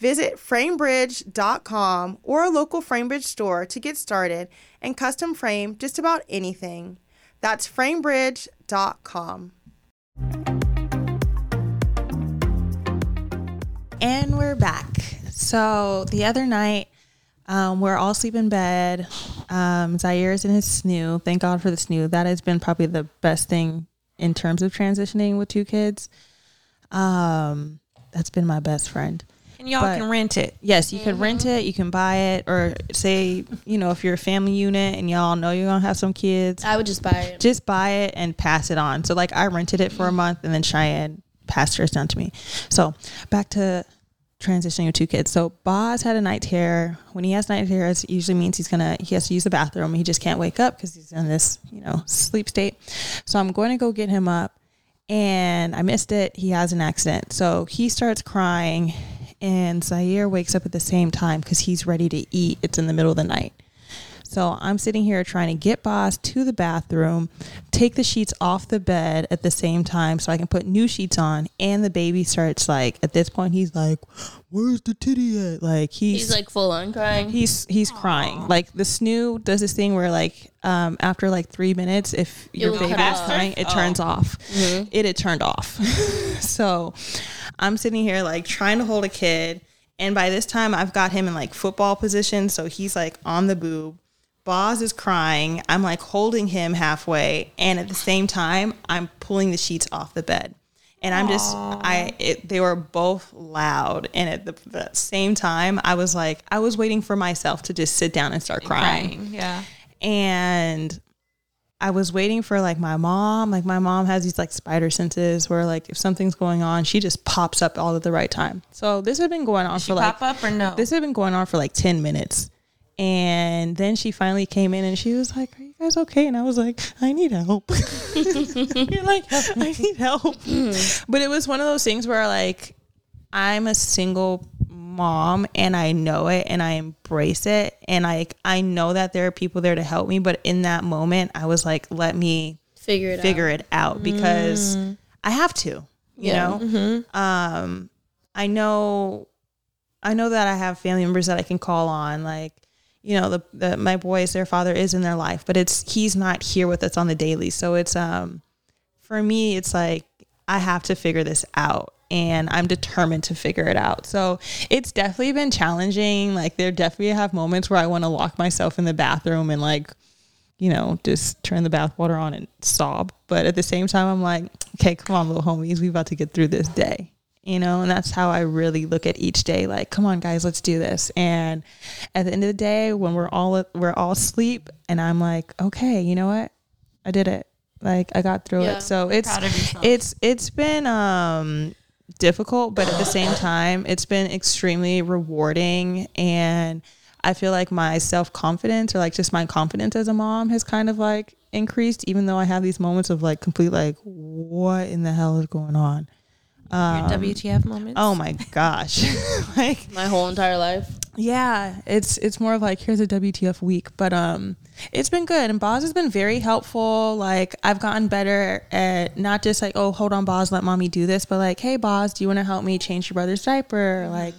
Visit framebridge.com or a local FrameBridge store to get started and custom frame just about anything. That's framebridge.com. And we're back. So the other night, um, we're all sleep in bed. Um, is in his snoo. Thank God for the snoo. That has been probably the best thing in terms of transitioning with two kids. Um, that's been my best friend. And y'all But- can rent it. Yes, you can rent it, you can buy it, or say, you know, if you're a family unit and y'all know you're gonna have some kids, I would just buy it. just buy it and pass it on. So like I rented it for a mm-hmm. month and then Cheyenne passed chairs down to me. So back to transitioning with two kids. So Boz had a night terror. When he has night terrors, it usually means he's gonna he has to use the bathroom. He just can't wake up because he's in this you know sleep state. So I'm going to go get him up, and I missed it. He has an accident, so he starts crying, and Zaire wakes up at the same time because he's ready to eat. It's in the middle of the night. So I'm sitting here trying to get Boz to the bathroom, take the sheets off the bed at the same time so I can put new sheets on. And the baby starts like, at this point, he's like, Where's the titty at? Like, he's, He's like full on crying. he's he's crying. Like the snoo does this thing where like um after like three minutes, if your will baby is crying, it turns off. It had turned off. so I'm sitting here like trying to hold a kid, and by this time I've got him in like football position, so he's like on the boob. Boz is crying. I'm like holding him halfway, and at the same time, I'm pulling the sheets off the bed. And I'm just, I, it, they were both loud. And at the, the same time, I was like, I was waiting for myself to just sit down and start crying. Crying. Yeah. And I was waiting for like my mom. Like my mom has these like spider senses where like if something's going on, she just pops up all at the right time. So this had been going on She for like pop up or no? this had been going on for like 10 minutes. And then she finally came in and she was like, Are you guys okay? And I was like, I need help. You're like, I need help. but it was one of those things where like I'm a single mom and I know it and I embrace it. And I I know that there are people there to help me. But in that moment, I was like, let me Figure it figure out. it out because I have to, you Yeah. know? Um, I know, I know that I have family members that I can call on. Like, you know, the, the my boys, their father is in their life, but it's he's not here with us on the daily. So it's um, for me, it's like I have to figure this out. And I'm determined to figure it out. So it's definitely been challenging. Like there definitely have moments where I want to lock myself in the bathroom and like you know, just turn the bathwater on and sob. But at the same time, I'm like, okay, come on, little homies, we about to get through this day. You know, and that's how I really look at each day. Like, come on, guys, let's do this. And at the end of the day, when we're all we're all asleep, and I'm like, okay, you know what, I did it. Like, I got through Yeah. it. So it's Proud of yourself. it's it's been um difficult, but at the same time, it's been extremely rewarding and I feel like my self confidence or like just my confidence as a mom has kind of like increased, even though I have these moments of like complete like, what in the hell is going on? Your WTF moments. Oh my gosh. like My whole entire life. yeah, it's it's more of like here's a WTF week, but um it's been good and Boz has been very helpful. Like I've gotten better at not just like, oh, hold on, Boz, let mommy do this, but like, hey Boz, do you want to help me change your brother's diaper? Like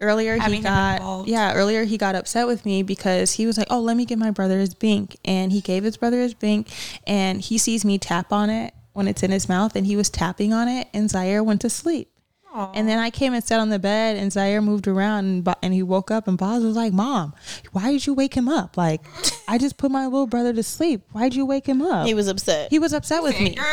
earlier Having he got yeah, earlier he got upset with me because he was like, "Oh, let me give my brother his bink." And he gave his brother his bink and he sees me tap on it when it's in his mouth and he was tapping on it and Zaire went to sleep. And then I came and sat on the bed, and Zaire moved around, and, Bo- and he woke up, and Boz was like, "Mom, why did you wake him up? Like, I just put my little brother to sleep. Why'd you wake him up?" He was upset. he was upset with me. Girl.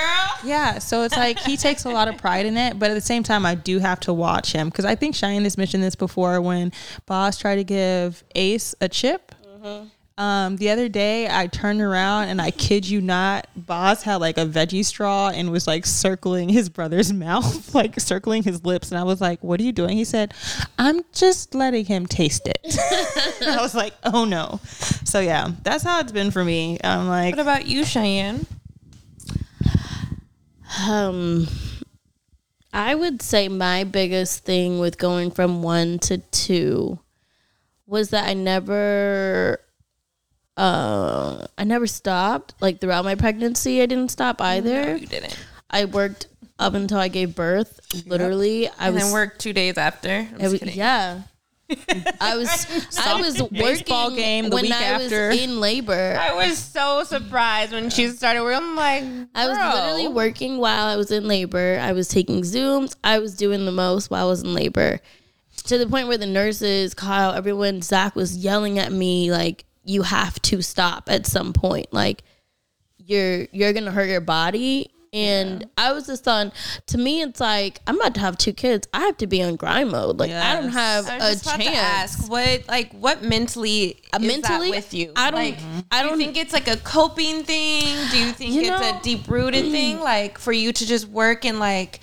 Yeah, so it's like he takes a lot of pride in it, but at the same time, I do have to watch him because I think Cheyenne has mentioned this before when Boz tried to give Ace a chip. Mm-hmm. Um, the other day, I turned around and I kid you not, Boz had like a veggie straw and was like circling his brother's mouth, like circling his lips. And I was like, What are you doing? He said, I'm just letting him taste it. and I was like, Oh no. So yeah, that's how it's been for me. I'm like, What about you, Cheyenne? Um, I would say my biggest thing with going from one to two was that I never, uh, I never stopped. Like throughout my pregnancy, I didn't stop either. You didn't. I worked up until I gave birth. Literally, I And was. then work two days after. I'm I just was- yeah. I was I was Baseball working game the when week I after. was in labor. I was so surprised when she started work. I'm like, I was literally working while I was in labor. I was taking Zooms. I was doing the most while I was in labor. To the point where the nurses, Kail, everyone, Zach was yelling at me like, "You have to stop at some point. Like, you're you're gonna hurt your body." And I was just on. To me, it's like I'm about to have two kids. I have to be on grind mode. Like I don't have I a was just about chance. to ask what, like, what mentally, Uh, is mentally, that with you? I don't- Like, I do don't- you think it's like a coping thing. Do you think You it's know- a deep rooted thing, like for you to just work and like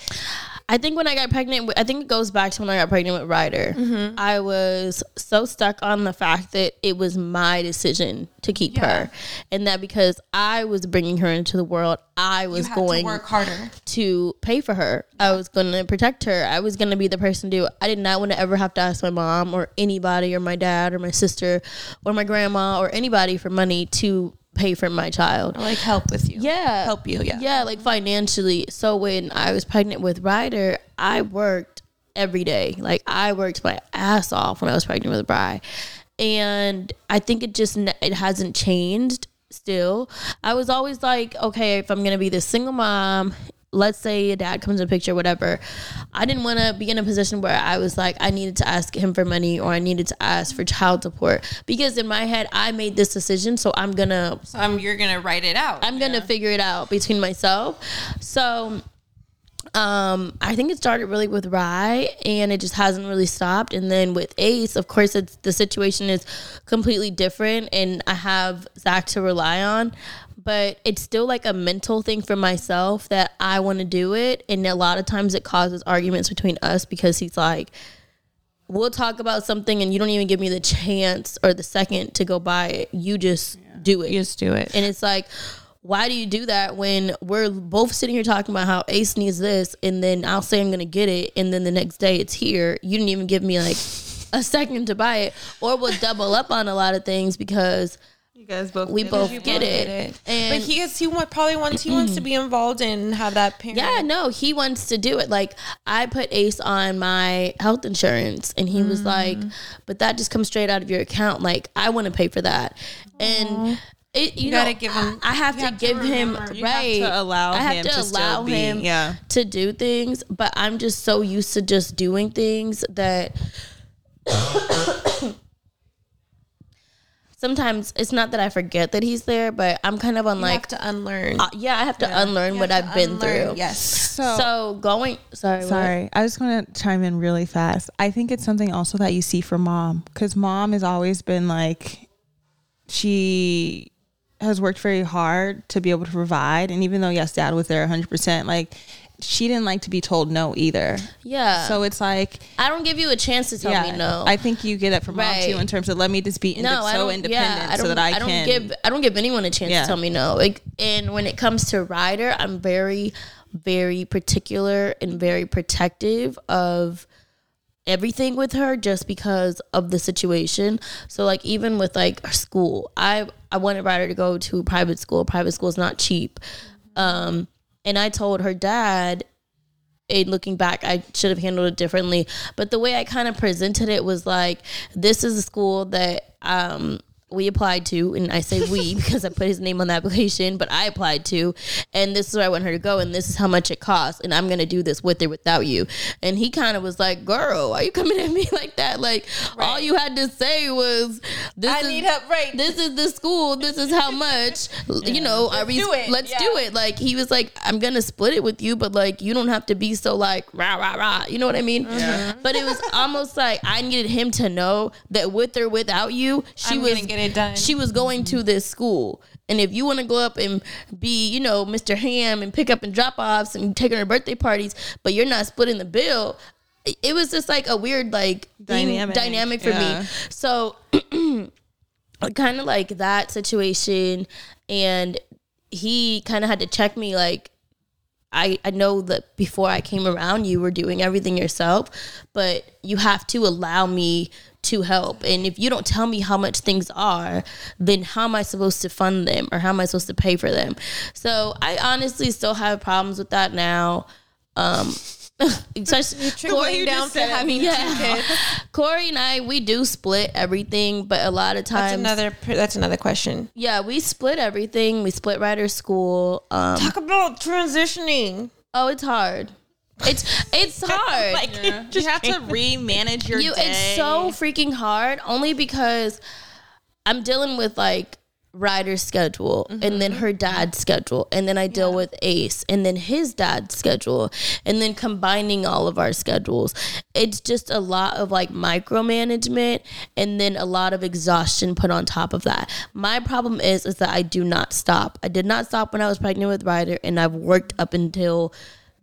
I think when I got pregnant, I think it goes back to when I got pregnant with Ryder. Mm-hmm. I was so stuck on the fact that it was my decision to keep her, and that because I was bringing her into the world, I was going to work harder. to pay for her. I was going to protect her. I was going to be the person to do. I did not want to ever have to ask my mom or anybody or my dad or my sister or my grandma or anybody for money to pay for my child. Like help with you. Yeah. Help you, yeah. Yeah, like financially. So when I was pregnant with Ryder, I worked every day. Like I worked my ass off when I was pregnant with Bry. And I think it just it hasn't changed still. I was always like, okay, if I'm going to be this single mom, let's say a dad comes in picture whatever. I didn't want to be in a position where I was like I needed to ask him for money or I needed to ask for child support because in my head I made this decision, so I'm going to So um, you're gonna write it out. I'm gonna figure it out between myself. So um I think it started really with Rye and it just hasn't really stopped. And then with Ace, of course it's the situation is completely different and I have Zach to rely on. But it's still like a mental thing for myself that I want to do it. And a lot of times it causes arguments between us because he's like, we'll talk about something and you don't even give me the chance or the second to go buy it. You just do it. You just do it. And it's like, why do you do that when we're both sitting here talking about how Ace needs this, and then I'll say I'm gonna get it, and then the next day it's here. You didn't even give me like a second to buy it, or we'll double up on a lot of things because You guys both. we get both it. get it. And but he is he want, probably wants he wants to be involved and have that parent. Yeah, no, he wants to do it. Like I put Ace on my health insurance and he was like, "But that just comes straight out of your account. Like I want to pay for that." And it, you, know, gotta give him- I have to have to give him remember- You have right. to allow I have him to, to still allow be- him yeah. to do things, but I'm just so used to just doing things that sometimes it's not that I forget that he's there, but I'm kind of on You like have to unlearn. uh, yeah, I have to unlearn what I've been through. Yes. So, So going, sorry, what? sorry, I just want to chime in really fast. I think it's something also that you see for mom because mom has always been like, she has worked very hard to be able to provide, and even though yes, dad was there 100, percent like she didn't like to be told no either. Yeah. So it's like, I don't give you a chance to tell yeah, me no. I think you get it from mom too in terms of let me just be inde- no, I so don't, independent yeah, I don't, so that I, don't can give I don't give anyone a chance Yeah. to tell me no. Like, and when it comes to Ryder, I'm very, very particular and very protective of everything with her just because of the situation. So like even with like school, I I wanted Ryder to go to private school. Private school is not cheap. Um and I told her dad and looking back, I should have handled it differently. But the way I kind of presented it was like, this is a school that um, we applied to, and I say we because I put his name on the application, but I applied to, and this is where I want her to go, and this is how much it costs, and I'm gonna do this with or without you. And he kind of was like, "Girl, why are you coming at me like that? Like all you had to say was, this I is, need help. Right. This is the school. This is how much. You know, are we? do it. Let's Yeah. do it. Like he was like, I'm gonna split it with you, but like you don't have to be so like rah rah rah. You know what I mean? Mm-hmm. Yeah. But it was almost like I needed him to know that with or without you, she I'm was gonna get it done. She was going to this school. And if you want to go up and be, you know, Mr. Ham and pick up and drop offs and take her to birthday parties, but you're not splitting the bill, it- was just like a weird like Dynamic. dynamic for Yeah. me. So kind of like that situation and he kind of had to check me like I, I know that before I came around, you were doing everything yourself, but you have to allow me to help. And if you don't tell me how much things are, then how am I supposed to fund them or how am I supposed to pay for them? So I honestly still have problems with that now. Um, especially Trickling down to having two kids. Cory and I, we do split everything, but a lot of times, That's another. That's another question. yeah, we split everything. We split Ryder School. Um, Talk about transitioning. oh, it's hard. It's it's hard. Like, you have to remanage your you day. it's so freaking hard only because I'm dealing with like Ryder's schedule and then mm-hmm. her dad's schedule and then I deal with Ace and then his dad's schedule and then combining all of our schedules. It's just a lot of like micromanagement and then a lot of exhaustion put on top of that. My problem is is that I do not stop. I did not stop when I was pregnant with Ryder and I've worked up until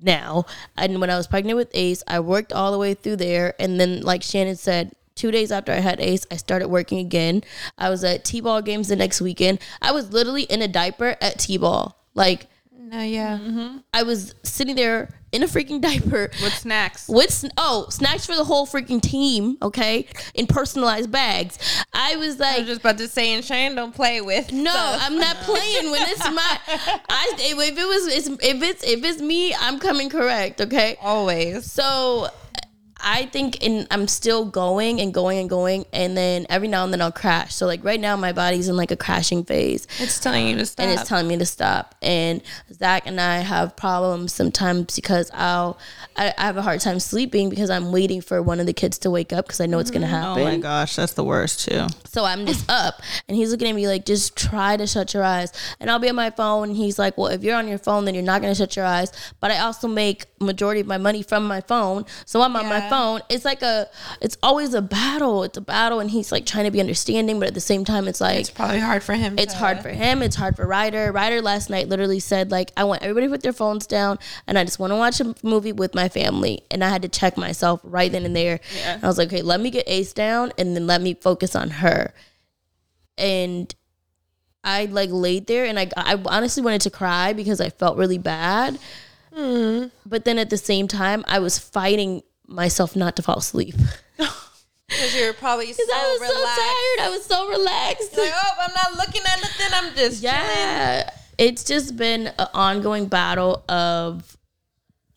now. And when I was pregnant with Ace, I worked all the way through there. And then, like Shannon said, two days after I had Ace, I started working again. I was at T ball games the next weekend. I was literally in a diaper at T ball. Like, No, yeah. Mm-hmm. I was sitting there in a freaking diaper With snacks. with sn- oh snacks for the whole freaking team, okay, in personalized bags. I was like, I was just about to say, and Shane don't play with. no, stuff. I'm not playing when it's my. I if if it was if it's if it's me, I'm coming correct, okay. always. So I think and I'm still going and going and going, and then every now and then I'll crash. So like right now, my body's in like a crashing phase It's telling you to stop. and it's telling me to stop. And Zach and I have problems sometimes because I'll I, I have a hard time sleeping because I'm waiting for one of the kids to wake up because I know it's gonna happen. Oh my gosh, that's the worst too. So I'm just up, and he's looking at me like, just try to shut your eyes. And I'll be on my phone, and he's like, well, if you're on your phone, then you're not gonna shut your eyes. But I also make majority of my money from my phone, so I'm on my Yeah. Phone. It's like a, it's always a battle. It's a battle, and he's like trying to be understanding, but at the same time, it's like It's probably hard for him. it's to- hard for him. It's hard for Ryder. Ryder last night literally said like, I want everybody to put their phones down, and I just want to watch a movie with my family. And I had to check myself right then and there. And I was like, okay, let me get Ace down, and then let me focus on her. And I like laid there, and I I honestly wanted to cry because I felt really bad. Hmm. But then at the same time, I was fighting myself not to fall asleep. because you're probably so I was relaxed. so tired. I was so relaxed. Like, oh, I'm not looking at nothing. I'm just chilling. Yeah, it's just been an ongoing battle of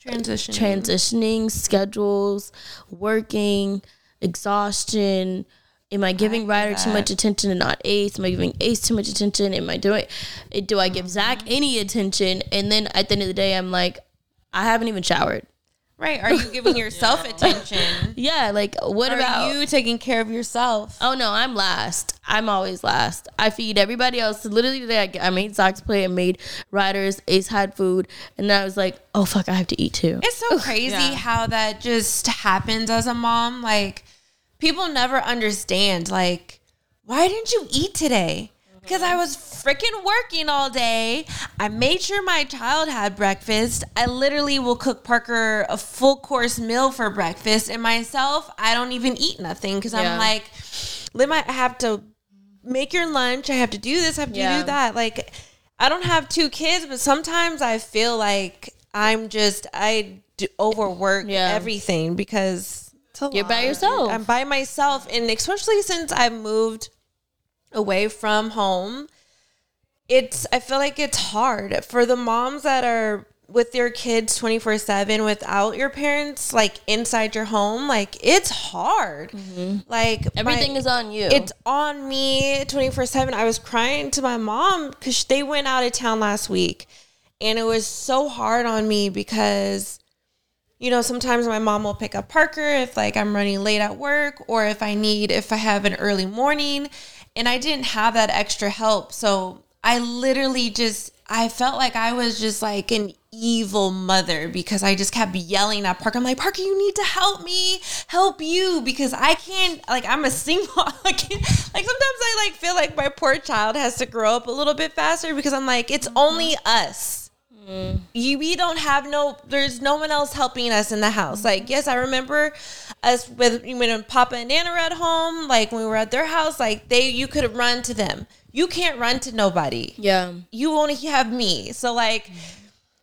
Transition. transitioning schedules, working, exhaustion. Am I giving Ryder too much attention and not Ace? Am I giving Ace too much attention? Am I doing? Eh, do I give Zach mm-hmm. any attention? And then at the end of the day, I'm like, I haven't even showered. Right. Are you giving yourself attention? Yeah, like what Are about you taking care of yourself? Oh no, I'm last. I'm always last. I feed everybody else. Literally today, I, I made Zach's plate. and made Ryder's. Ace had food, and then I was like, "Oh fuck, I have to eat too." It's so crazy Yeah. how that just happens as a mom. Like, people never understand, like, why didn't you eat today? Because I was freaking working all day. I made sure my child had breakfast. I literally will cook Parker a full course meal for breakfast. And myself, I don't even eat nothing because Yeah. I'm like, Lim, I have to make your lunch. I have to do this. I have to Yeah. do that. Like, I don't have two kids, but sometimes I feel like I'm just I overwork Yeah. everything because You're by yourself. I'm by myself, and especially since I moved away from home, it's I feel like it's hard for the moms that are with their kids 24/7 without your parents like inside your home like it's hard like Mm-hmm. Everything my- is on you. it's on me 24/7 I was crying to my mom cuz they went out of town last week and it was so hard on me because you know sometimes my mom will pick up Parker if like I'm running late at work or if I need if I have an early morning and I didn't have that extra help so I literally just I felt like I was just like an evil mother because I just kept yelling at Parker. I'm like, Parker, you need to help me, help you because I can't. Like, I'm a single. I can't, like sometimes I like feel like my poor child has to grow up a little bit faster because I'm like, it's only us. Mm. You, we don't have no. There's no one else helping us in the house. Like, yes, I remember us with when Papa and Nana were at home. Like when we were at their house, like they, you could run to them. You can't run to nobody yeah. you only have me. So like,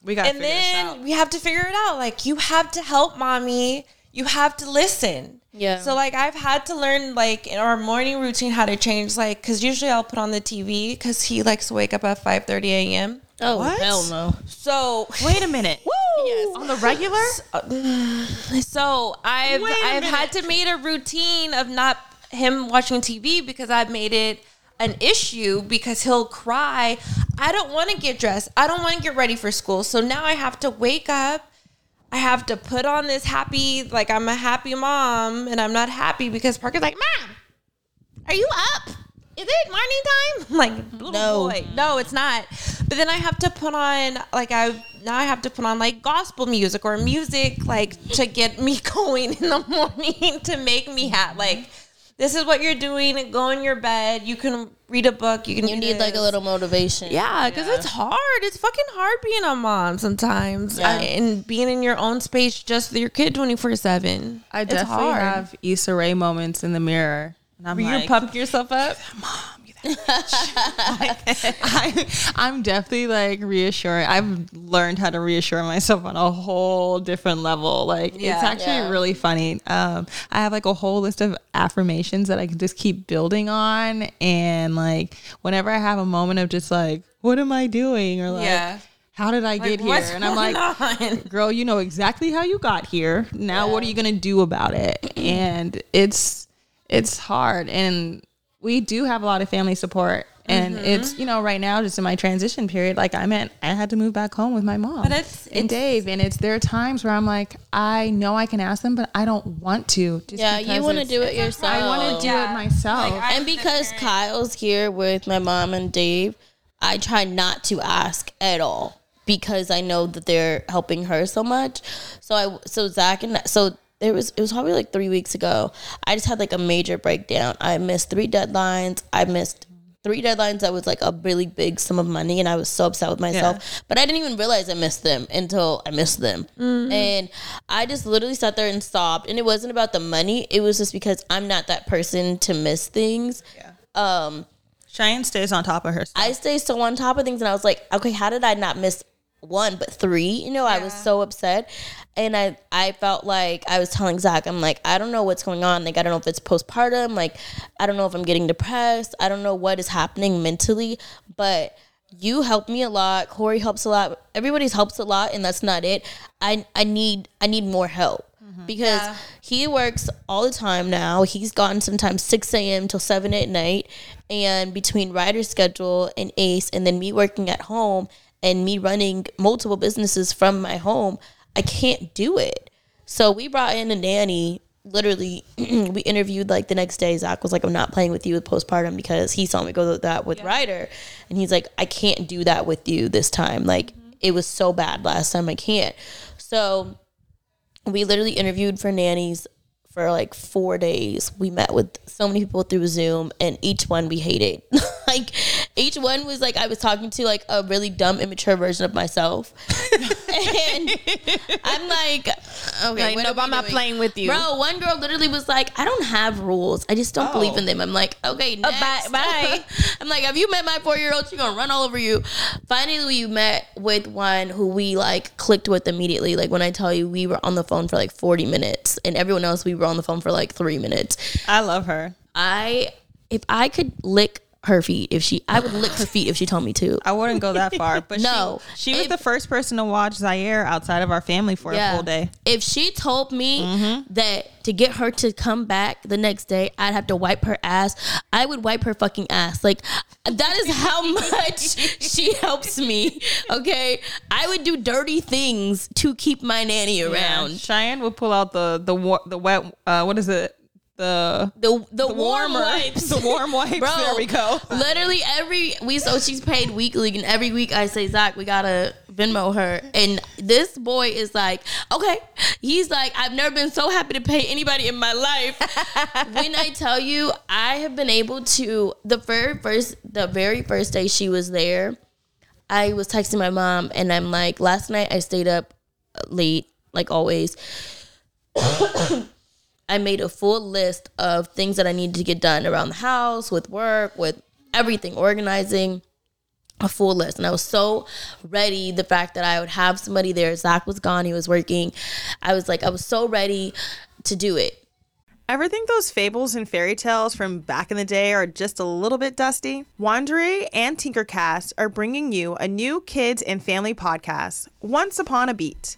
We got and then we have to figure it out. Like you have to help mommy. You have to listen. Yeah. So like I've had to learn like in our morning routine how to change like because usually I'll put on the TV because he likes to wake up at five thirty a.m. Oh What? hell no. So Wait a minute. Yes. On the regular? Uh, so I've I've had to make a routine of not him watching TV because I've made it an issue because he'll cry. I don't want to get dressed. I don't want to get ready for school. So now I have to wake up. I have to put on this happy like I'm a happy mom and I'm not happy because Parker's like, "Mom, are you up? Is it morning time?" I'm like, mm-hmm. little No. boy, no, it's not. But then I have to put on like I now I have to put on like gospel music or music like to get me going in the morning to make me happy. Mm-hmm. Like this is what you're doing. Go in your bed. You can read a book. You can. You do need like a little motivation. Yeah, because it's hard. It's fucking hard being a mom sometimes, uh, Yeah. I- and being in your own space just with your kid twenty four seven. I it's definitely hard. have Issa Rae moments in the mirror. And I'm Where like, you're pumping yourself up. I, I'm definitely like reassuring. I've learned how to reassure myself on a whole different level. Like Yeah. it's actually Yeah. really funny. Um, I have like a whole list of affirmations that I can just keep building on, and like whenever I have a moment of just like, what am I doing, or like, Yeah. how did I get here? And I'm like, on? girl, you know exactly how you got here. Now what are you gonna do about it? And it's it's hard. And we do have a lot of family support. And Mm-hmm. it's, you know, right now just in my transition period, like I meant I had to move back home with my mom. But it's- and it's- Dave. And it's there are times where I'm like, I know I can ask them, but I don't want to. Just Yeah, you want to do it yourself. I want to do Yeah. it myself. Like, and because Kail's here with my mom and Dave, I try not to ask at all because I know that they're helping her so much. So I so Zach and so there was it was probably like three weeks ago. I just had like a major breakdown. I missed three deadlines. I missed three deadlines that was like a really big sum of money and I was so upset with myself. But I didn't even realize I missed them until I missed them. And I just literally sat there and sobbed. And it wasn't about the money. It was just because I'm not that person to miss things. Yeah. Um Cheyenne stays on top of her. Stuff. I stay so on top of things and I was like, okay, how did I not miss one but three? You know, I was so upset. And I I felt like I was telling Zach, I'm like, I don't know what's going on. Like I don't know if it's postpartum, like I don't know if I'm getting depressed. I don't know what is happening mentally, but you help me a lot. Cory helps a lot. Everybody's helps a lot, and that's not it. I I need I need more help mm-hmm. because he works all the time now. He's gone sometimes six a.m. till seven at night, and between Ryder's schedule and Ace, and then me working at home and me running multiple businesses from my home, I can't do it. So we brought in a nanny. Literally, we interviewed like the next day. Zach was like, "I'm not playing with you with postpartum because he saw me go through that with Ryder, and he's like, I can't do that with you this time. Like mm-hmm. it was so bad last time. I can't." So we literally interviewed for nannies for like four days. We met with so many people through Zoom, and each one we hated. like each one was like I was talking to like a really dumb, immature version of myself, and I'm like, okay, Like, nope, I'm not playing with you. Bro, one girl literally was like, I don't have rules. I just don't believe oh. in them. I'm like, okay, next. bye- bye. I'm like, have you met my four year old? She's gonna run all over you. Finally, we met with one who we like clicked with immediately. Like when I tell you, we were on the phone for like 40 minutes, and everyone else we were on the phone for like three minutes. I love her. I, if I could lick her feet, if she, I would lick her feet if she told me to. I wouldn't go that far, but No. she, she was If- the first person to watch Zaire outside of our family for a full day. If she told me Mm-hmm. that to get her to come back the next day, I'd have to wipe her ass. I would wipe her fucking ass. Like that is how much she helps me. Okay, I would do dirty things to keep my nanny around. Cheyenne would pull out the the the wet uh, what is it the The the, warm warmer wipes. the warm wipes. Bro, there we go. Literally every we so she's paid weekly, and every week I say Zach, we gotta Venmo her, and this boy is like, okay, he's like, I've never been so happy to pay anybody in my life. when I tell you, I have been able to the very first the very first day she was there, I was texting my mom, and I'm like, last night I stayed up late, like always. I made a full list of things that I needed to get done around the house, with work, with everything, organizing a full list. And I was so ready. The fact that I would have somebody there. Zach was gone, he was working. I was like, I was so ready to do it. Ever think those fables and fairy tales from back in the day are just a little bit dusty? Wondery and Tinkercast are bringing you a new kids and family podcast, Once Upon a Beat.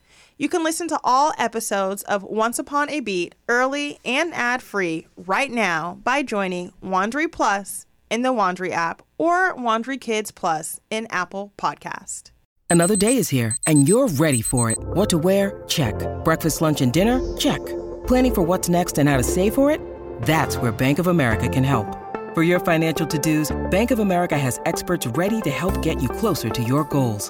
You can listen to all episodes of Once Upon a Beat early and ad free right now by joining Wondery Plus in the Wondery app or Wondery Kids Plus in Apple Podcast. Another day is here, and you're ready for it. What to wear? Check. Breakfast, lunch, and dinner? Check. Planning for what's next and how to save for it? That's where Bank of America can help. For your financial to-dos, Bank of America has experts ready to help get you closer to your goals.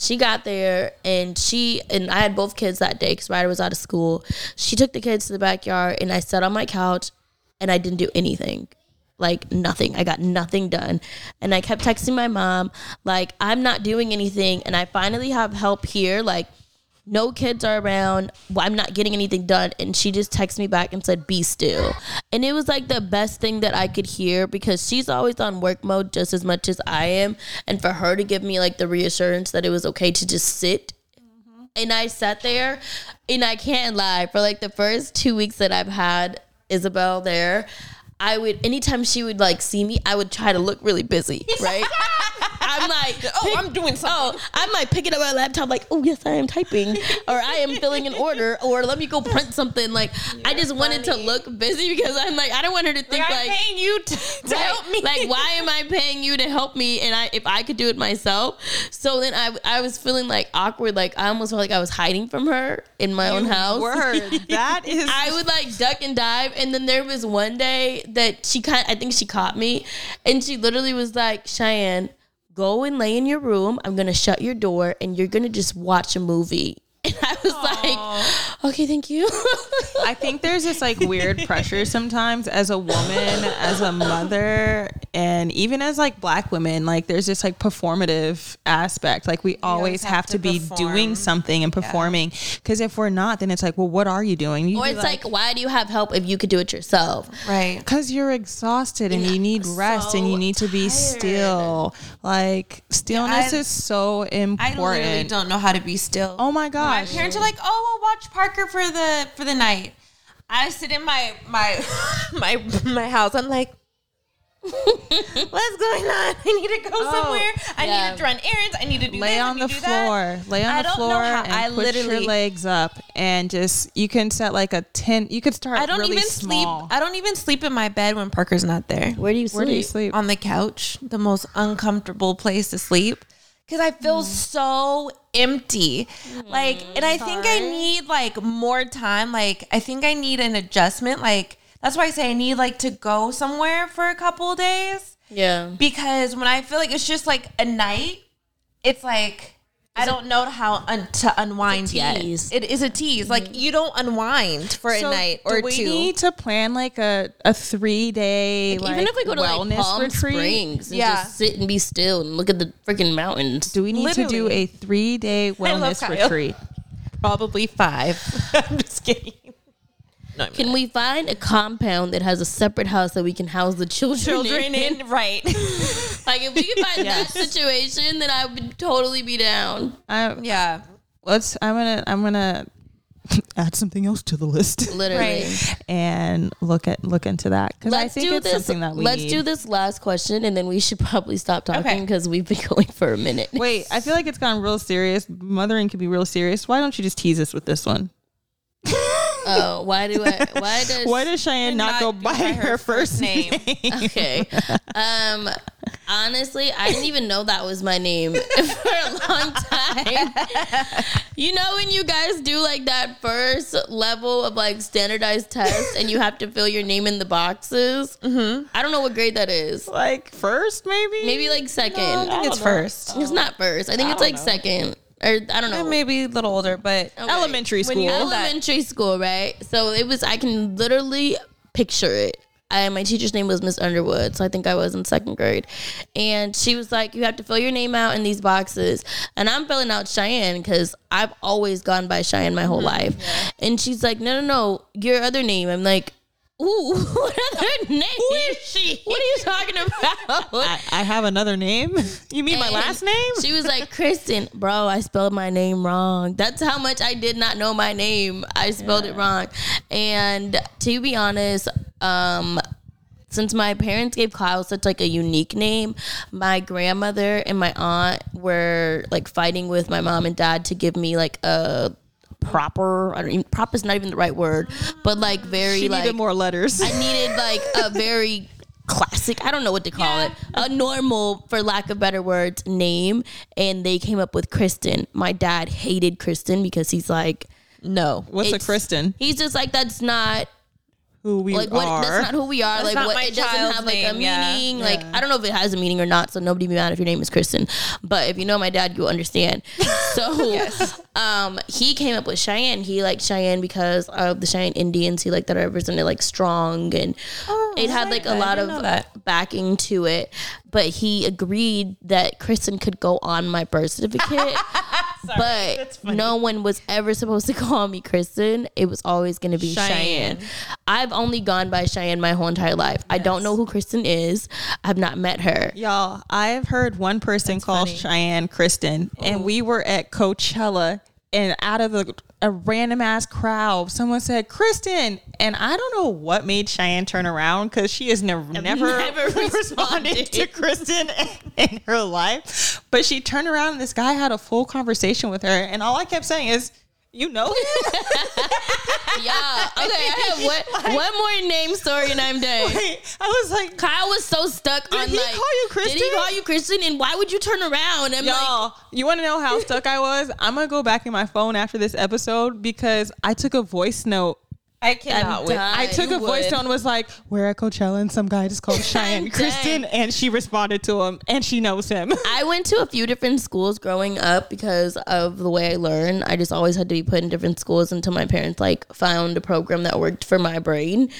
She got there and she and I had both kids that day because Ryder was out of school. She took the kids to the backyard and I sat on my couch and I didn't do anything. Like nothing. I got nothing done. And I kept texting my mom, like, I'm not doing anything. And I finally have help here. Like, no kids are around. I'm not getting anything done. And she just texted me back and said, be still. And it was like the best thing that I could hear because she's always on work mode just as much as I am. And for her to give me like the reassurance that it was okay to just sit. Mm-hmm. And I sat there and I can't lie, for like the first two weeks that I've had Isabel there, I would anytime she would like see me, I would try to look really busy, right? I'm like, oh, I'm doing something. Oh, I'm like picking up my laptop, like, oh yes, I am typing, or I am filling an order, or let me go print something. Like, I just wanted to look busy because I'm like, I don't want her to think I'm like paying you to, to help me. Like, why am I paying you to help me? And I, if I could do it myself, so then I, I was feeling like awkward. Like I almost felt like I was hiding from her in my own house. Word. That is. I would like duck and dive, and then there was one day that she kind, I think she caught me, and she literally was like, "Cheyenne, go and lay in your room. I'm gonna shut your door, and you're gonna just watch a movie." And I was like, "Okay, thank you." I think there's this like weird pressure sometimes as a woman, as a mother, and even as like black women, like there's this like performative aspect. Like we always have, have to, to be doing something and performing. Because if we're not, then it's like, well, what are you doing? You or it's like, why do you have help if you could do it yourself? right. because you're exhausted and you need rest and you need to be still. Like stillness I- is so important. I literally don't know how to be still. Oh my My gosh. parents are like, "Oh, we'll watch Parker for the for the night." I sit in my my my my house. I'm like, "What's going on? I need to go oh, somewhere. I yeah. need to run errands. I need to do lay this, on the to that." floor lay on I the don't know floor how- and I put literally- your legs up and just you can set like a tent you could start I don't really even small. sleep. I don't even sleep in my bed when Parker's not there. Where do you sleep? where do you sleep on the couch, the most uncomfortable place to sleep because I feel mm. so empty. Mm, like, and I think I need like more time. Like, I think I need an adjustment. Like, that's why I say I need like to go somewhere for a couple of days Yeah. because when I feel like it's just like a night, it's like. I don't know how un- to unwind yet. It is a tease. Like mm-hmm. you don't unwind for a night or do we two. need to plan like a, a three day like, Even if we go to like wellness Palm retreat Springs and Yeah. just sit and be still and look at the freaking mountains. do we need to do a three day wellness retreat Probably five. I'm just kidding. No, I'm Can we find a compound that has a separate house that we can house the children, children in? in right. Like if we can find that situation, then I would totally be down. I, yeah. let's i'm gonna i'm gonna add something else to the list Literally. and look at look into that because i Let's think do it's this. something that we let's need. do this last question, and then we should probably stop talking Okay. because we've been going for a minute. Wait, I feel like it's gotten real serious. Mothering can be real serious. Why don't you just tease us with this one? Oh, why do I? Why does? Why does Cheyenne not, not go go by by her, her first first name? name? Okay. Um. Honestly, I didn't even know that was my name for a long time. You know when you guys do like that first level of like standardized test and you have to fill your name in the boxes. Mm-hmm. I don't know what grade that is. like first, maybe? Maybe like second. I think it's first. It's not first. I think it's like second. Or I don't eh, know. maybe a little older, but Okay. Elementary When school. that- elementary school, right? So it was. I can literally picture it. I, my teacher's name was Miss Underwood, so I think I was in second grade, and she was like, "You have to fill your name out in these boxes," and I'm filling out Cheyenne because I've always gone by Cheyenne my whole mm-hmm. life, and she's like, "No, no, no, your other name." I'm like. Ooh, what other name? Who is she? What are you talking about? I, I have another name. You mean my last name? She was like, Kristen, bro, I spelled my name wrong. That's how much I did not know my name. I spelled it wrong. And to be honest, um, since my parents gave Kail such like a unique name, my grandmother and my aunt were like fighting with my mom and dad to give me like a proper I don't even proper is not even the right word, but like very She like needed more letters. I needed like a very classic, I don't know what to call it, a normal, for lack of better words, name. And they came up with Kristen. My dad hated Kristen because he's like, no. What's a Kristen? He's just like, that's not Who we like what are. that's not who we are. That's like not what my it doesn't child's have like a name, yeah. meaning. Like I don't know if it has a meaning or not, so nobody be mad if your name is Kristen. But if you know my dad, you'll understand. So um he came up with Cheyenne. He liked Cheyenne because of the Cheyenne Indians. He liked that it represented like strong and it had like a lot of backing to it. But he agreed that Kristen could go on my birth certificate. but no one was ever supposed to call me Kristen. It was always going to be Cheyenne. Cheyenne. I've only gone by Cheyenne my whole entire life. I don't know who Kristen is. I've not met her. Y'all, I've heard one person called Cheyenne Kristen, and we were at Coachella, and out of a, a random ass crowd, someone said Kristen, and I don't know what made Cheyenne turn around because she has never never, never responded responded. to Kristen in, in her life, but she turned around and this guy had a full conversation with her, and all I kept saying is. You know, him?" Yeah. Okay. I have one, one more name story and I'm done. I was like, Kyle was so stuck Did on he like. call you Did he Kristen? call you Kristen? And why would you turn around? I'm like, Y'all, you want to know how stuck I was? I'm gonna go back in my phone after this episode because I took a voice note. I cannot done. I took you a voice would. note was like, "We're at Coachella, and some guy just called Cheyenne Kristen," and she responded to him, and she knows him. I went to a few different schools growing up because of the way I learn. I just always had to be put in different schools until my parents like found a program that worked for my brain.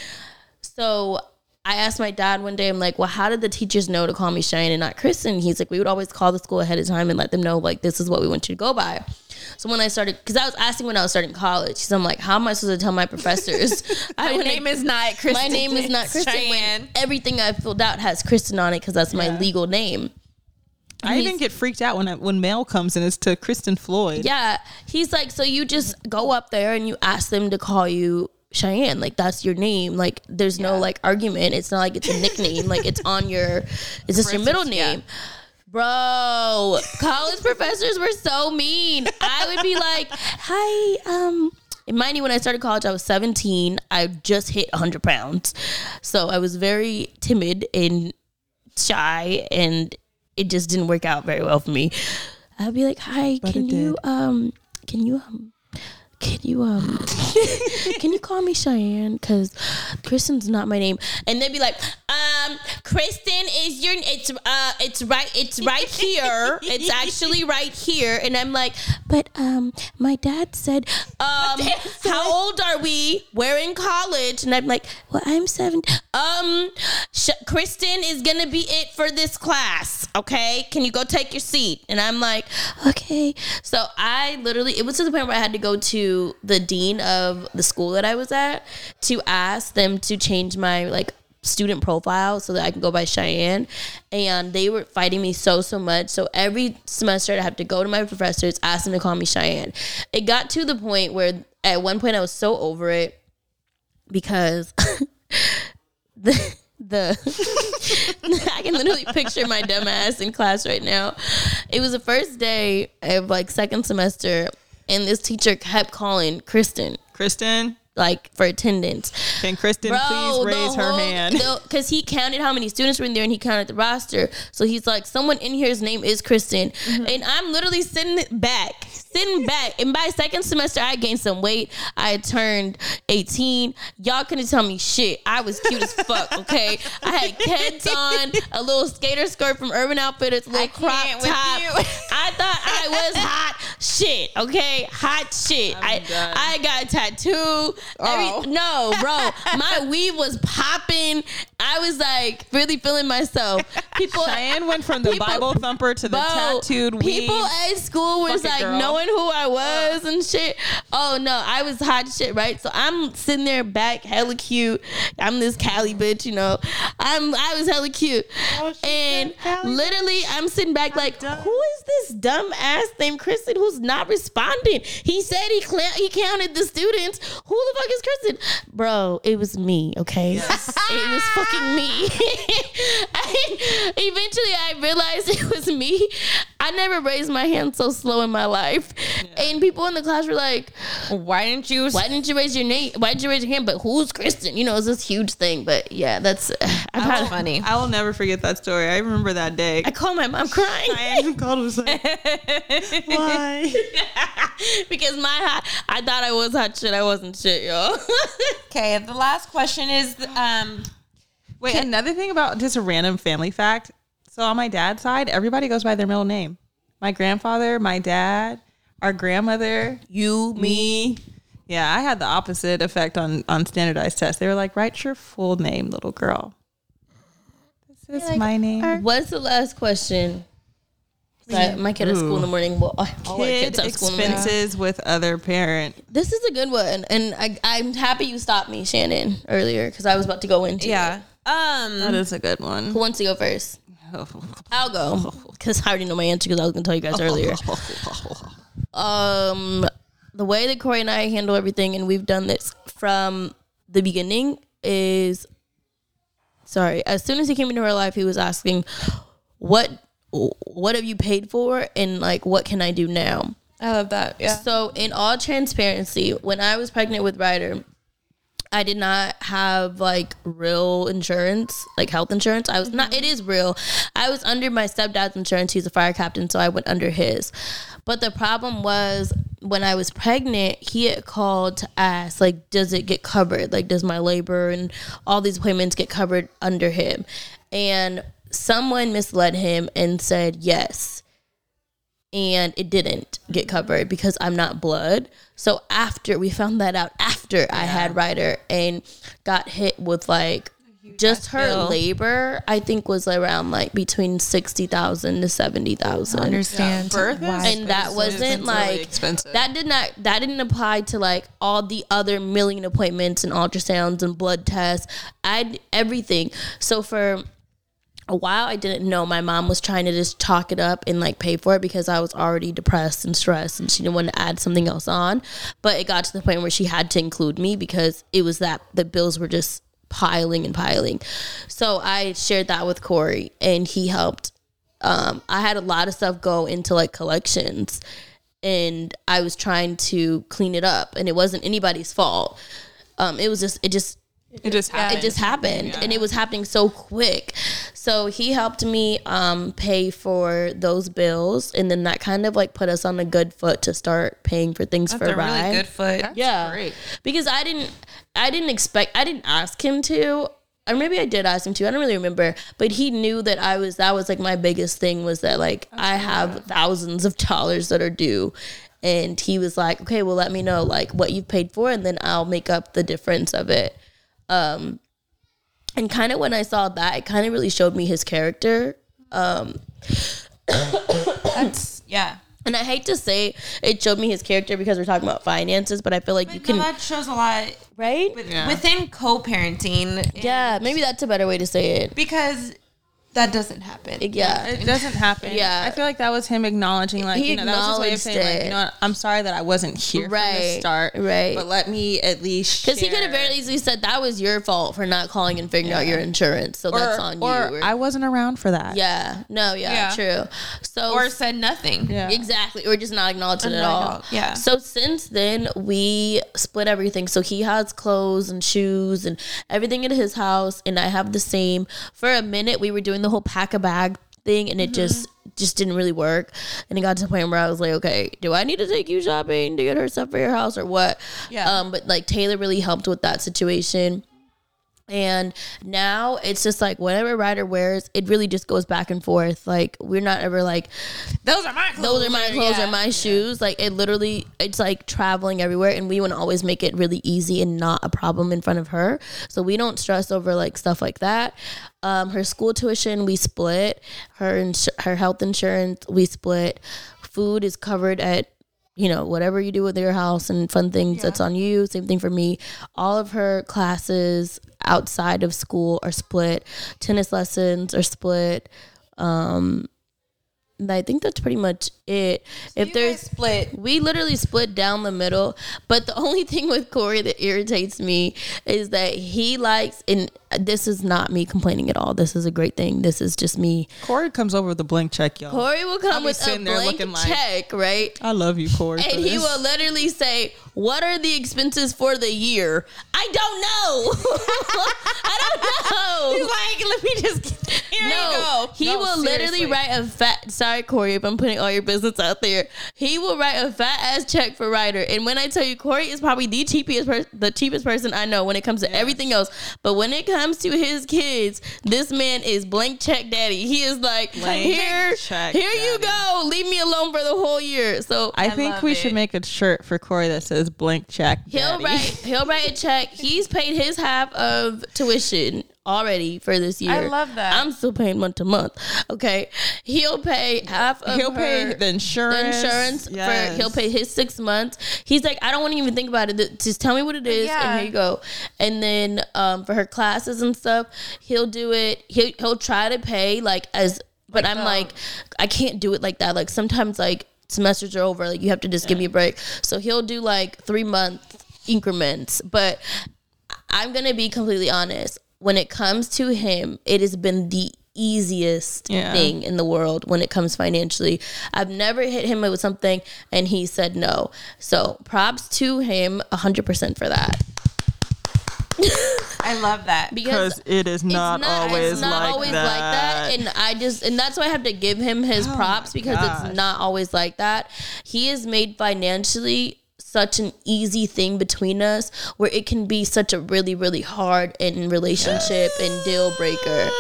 So I asked my dad one day, I'm like, well, how did the teachers know to call me Cheyenne and not Kristen? He's like, we would always call the school ahead of time and let them know like this is what we want you to go by. So when I started, because I was asking when I was starting college, so I'm like, how am I supposed to tell my professors? I My went name is not Kristen. my name is not it's Kristen. when Cheyenne. everything I filled out has Kristen on it because that's my legal name. I even get freaked out when I, when mail comes and it's to Kristen Floyd. Yeah. He's like, so you just go up there and you ask them to call you Cheyenne. Like that's your name. Like there's no like argument. It's not like it's a nickname. like it's on your it's just your middle name. Bro, college professors were so mean. I would be like, hi, um, mind you, when I started college, I was 17. I just hit 100 pounds. So I was very timid and shy, and it just didn't work out very well for me. I'd be like, "Hi, But can you um, can you um, can you um, can you call me Cheyenne? Because Kristen's not my name." And they'd be like, "Um, Kristen is your it's uh it's right it's right here. it's actually right here." And I'm like, "But um, my dad said, um, how old are we? We're in college." And I'm like, "Well, I'm seven. Um, Sh- Kristen is gonna be it for this class. Okay, can you go take your seat?" And I'm like, "Okay." So I literally, it was to the point where I had to go to the dean of the school that I was at to ask them to change my like student profile so that I can go by Cheyenne. And they were fighting me so, so much. So every semester I'd have to go to my professors, ask them to call me Cheyenne. It got to the point where at one point I was so over it because the the I can literally picture my dumb ass in class right now. It was the first day of like second semester and this teacher kept calling Kristen Kristen, like for attendance. can Kristen please raise her hand? Because he counted how many students were in there and he counted the roster. So he's like, someone in here's name is Kristen. Mm-hmm. And I'm literally sitting back, sitting back. And by second semester, I gained some weight. I turned 18. Y'all couldn't tell me shit. I was cute as fuck, okay? I had kids on, a little skater skirt from Urban Outfitters, a little crop top. I thought I was hot. Shit. Okay, hot shit. I done. I got a tattoo. Oh. Every, no, bro, my weave was popping. I was like really feeling myself. People. Cheyenne went from the people- Bible thumper to the Bro, tattooed people weave. at school was Fuck like girl. knowing who I was and shit. Oh no, I was hot shit, right? So I'm sitting there back, hella cute. I'm this Cali bitch, you know. I'm I was hella cute, and literally I'm sitting back like, who is this dumb ass named Kristen who's not responding? He said he cl- he counted the students. Who the fuck is Kristen, bro? It was me, okay? it was fucking me. I, eventually, I realized it was me. I never raised my hand so slow in my life, and people in the class were like, Why didn't you? "Why didn't you raise your name? Why didn't you raise your hand?" But who's Kristen? You know, it's this huge thing. But yeah, that's I've had. Funny. I will never forget that story. I remember that day. I called my mom crying Cheyenne called was like, why? because my hot, I thought I was hot shit. I wasn't shit, y'all. Okay, the last question is um Wait, another thing about just a random family fact. So on my dad's side, everybody goes by their middle name. My grandfather, my dad, our grandmother, you, me. Yeah, I had the opposite effect on on standardized tests. They were like, "Write your full name, little girl." This is my name. What's the last question? So my kid at school in the morning. Well, all our Kid kids have school in the morning. expenses with other parent. This is a good one, and I, I'm happy you stopped me, Shannon, earlier because I was about to go into. yeah. it. Um That is a good one. Who wants to go first? I'll go because I already know my answer because I was gonna tell you guys earlier. um, the way that Cory and I handle everything, and we've done this from the beginning, is sorry. As soon as he came into our life, he was asking, "What, what have you paid for, and like, what can I do now?" I love that. Yeah. So, in all transparency, when I was pregnant with Ryder, I did not have like real insurance, like health insurance. I was not, mm-hmm. it is real. I was under my stepdad's insurance. He's a fire captain, so I went under his. But the problem was when I was pregnant, he had called to ask, like, does it get covered? Like, does my labor and all these appointments get covered under him? And someone misled him and said yes and it didn't get covered because I'm not blood. So after we found that out after I had Ryder and got hit with like just her bill. labor, I think was around like between sixty thousand to seventy thousand. Understand. Birth is- And that wasn't like expensive. that did not that didn't apply to like all the other million appointments and ultrasounds and blood tests. I everything. So for a while I didn't know my mom was trying to just talk it up and like pay for it because I was already depressed and stressed and she didn't want to add something else on. But it got to the point where she had to include me because it was that the bills were just piling and piling. So I shared that with Cory and he helped. Um, I had a lot of stuff go into like collections and I was trying to clean it up and it wasn't anybody's fault. Um, it was just it just it just happened. it just happened and it was happening so quick so he helped me um, pay for those bills and then that kind of like put us on a good foot to start paying for things That's for a Rye. really good foot. yeah great. because i didn't i didn't expect i didn't ask him to or maybe i did ask him to i don't really remember but he knew that i was that was like my biggest thing was that like i have thousands of dollars that are due and he was like okay well let me know like what you've paid for and then i'll make up the difference of it um and kind of when i saw that it kind of really showed me his character um That's yeah. and i hate to say it showed me his character because we're talking about finances but i feel like you No, can that shows a lot right with, within co-parenting. yeah maybe that's a better way to say it because that doesn't happen. yeah It doesn't happen. Yeah. I feel like that was him acknowledging, like, He you know, that was his way of saying, acknowledged like, it. you know what, I'm sorry that I wasn't here right, from the start. right. But let me at least Because he could have very easily said that was your fault for not calling and figuring out your insurance, so or, that's on or you. I wasn't around for that. yeah, no, yeah, Yeah. true. So Or said nothing. Yeah. exactly, or just not acknowledge it at all. at all, yeah. So since then, we split everything. So he has clothes and shoes and everything in his house, and I have the same. For a minute, we were doing the whole pack a bag thing, and it just just didn't really work. And it got to the point where I was like, okay, do I need to take you shopping to get her stuff for your house or what? Yeah. Um, but like Taylor really helped with that situation. And now it's just like whatever Ryder wears, it really just goes back and forth. Like we're not ever like Those are my clothes. those are my clothes Yeah. or my shoes. Like it literally, it's like traveling everywhere, and we want to always make it really easy and not a problem in front of her. So we don't stress over like stuff like that. Um, her school tuition we split. Her ins- her health insurance we split. Food is covered at you know whatever you do with your house and fun things that's on you. Same thing for me. All of her classes outside of school are split. Tennis lessons are split. Um, I think that's pretty much it. if You there's split. we literally split down the middle. But the only thing with Cory that irritates me is that he likes, and this is not me complaining at all. This is a great thing. This is just me. Cory comes over with a blank check, y'all. Cory will come with a there blank looking like- check, right? I love you, Cory. And he this. will literally say, "What are the expenses for the year?" I don't know. I don't know. He's like, let me just. Here no, you go. he No, will seriously. literally write a fat. Sorry, Cory, if I'm putting all your business out there. He will write a fat ass check for Ryder, and when I tell you, Cory is probably the cheapest, per- the cheapest person I know when it comes to everything else. But when it comes to his kids, this man is blank check daddy. He is like, Blank here, check here you go. Leave me alone for the whole year. So I think we it. should make a shirt for Cory that says blank check. He'll write he'll write a check. He's paid his half of tuition already for this year. I love that. I'm still paying month to month. Okay. He'll pay half of He'll pay the insurance. the insurance Yes. for he'll pay his six months. He's like, I don't want to even think about it. Just tell me what it is, Yeah. and here you go. And then um, for her classes and stuff, he'll do it. He'll he'll try to pay like as, but I'm like, I can't do it like that. Like sometimes like semesters are over, like you have to just give me a break. So he'll do like three month increments, but I'm gonna be completely honest. When it comes to him, it has been the easiest Yeah. thing in the world when it comes financially. I've never hit him with something and he said no. So props to him 100% for that. I love that. because it is not, it's always, not like, always that. like that and i just and that's why i have to give him his oh props because gosh. it's not always like that he has made financially such an easy thing between us where it can be such a really really hard and relationship and deal breaker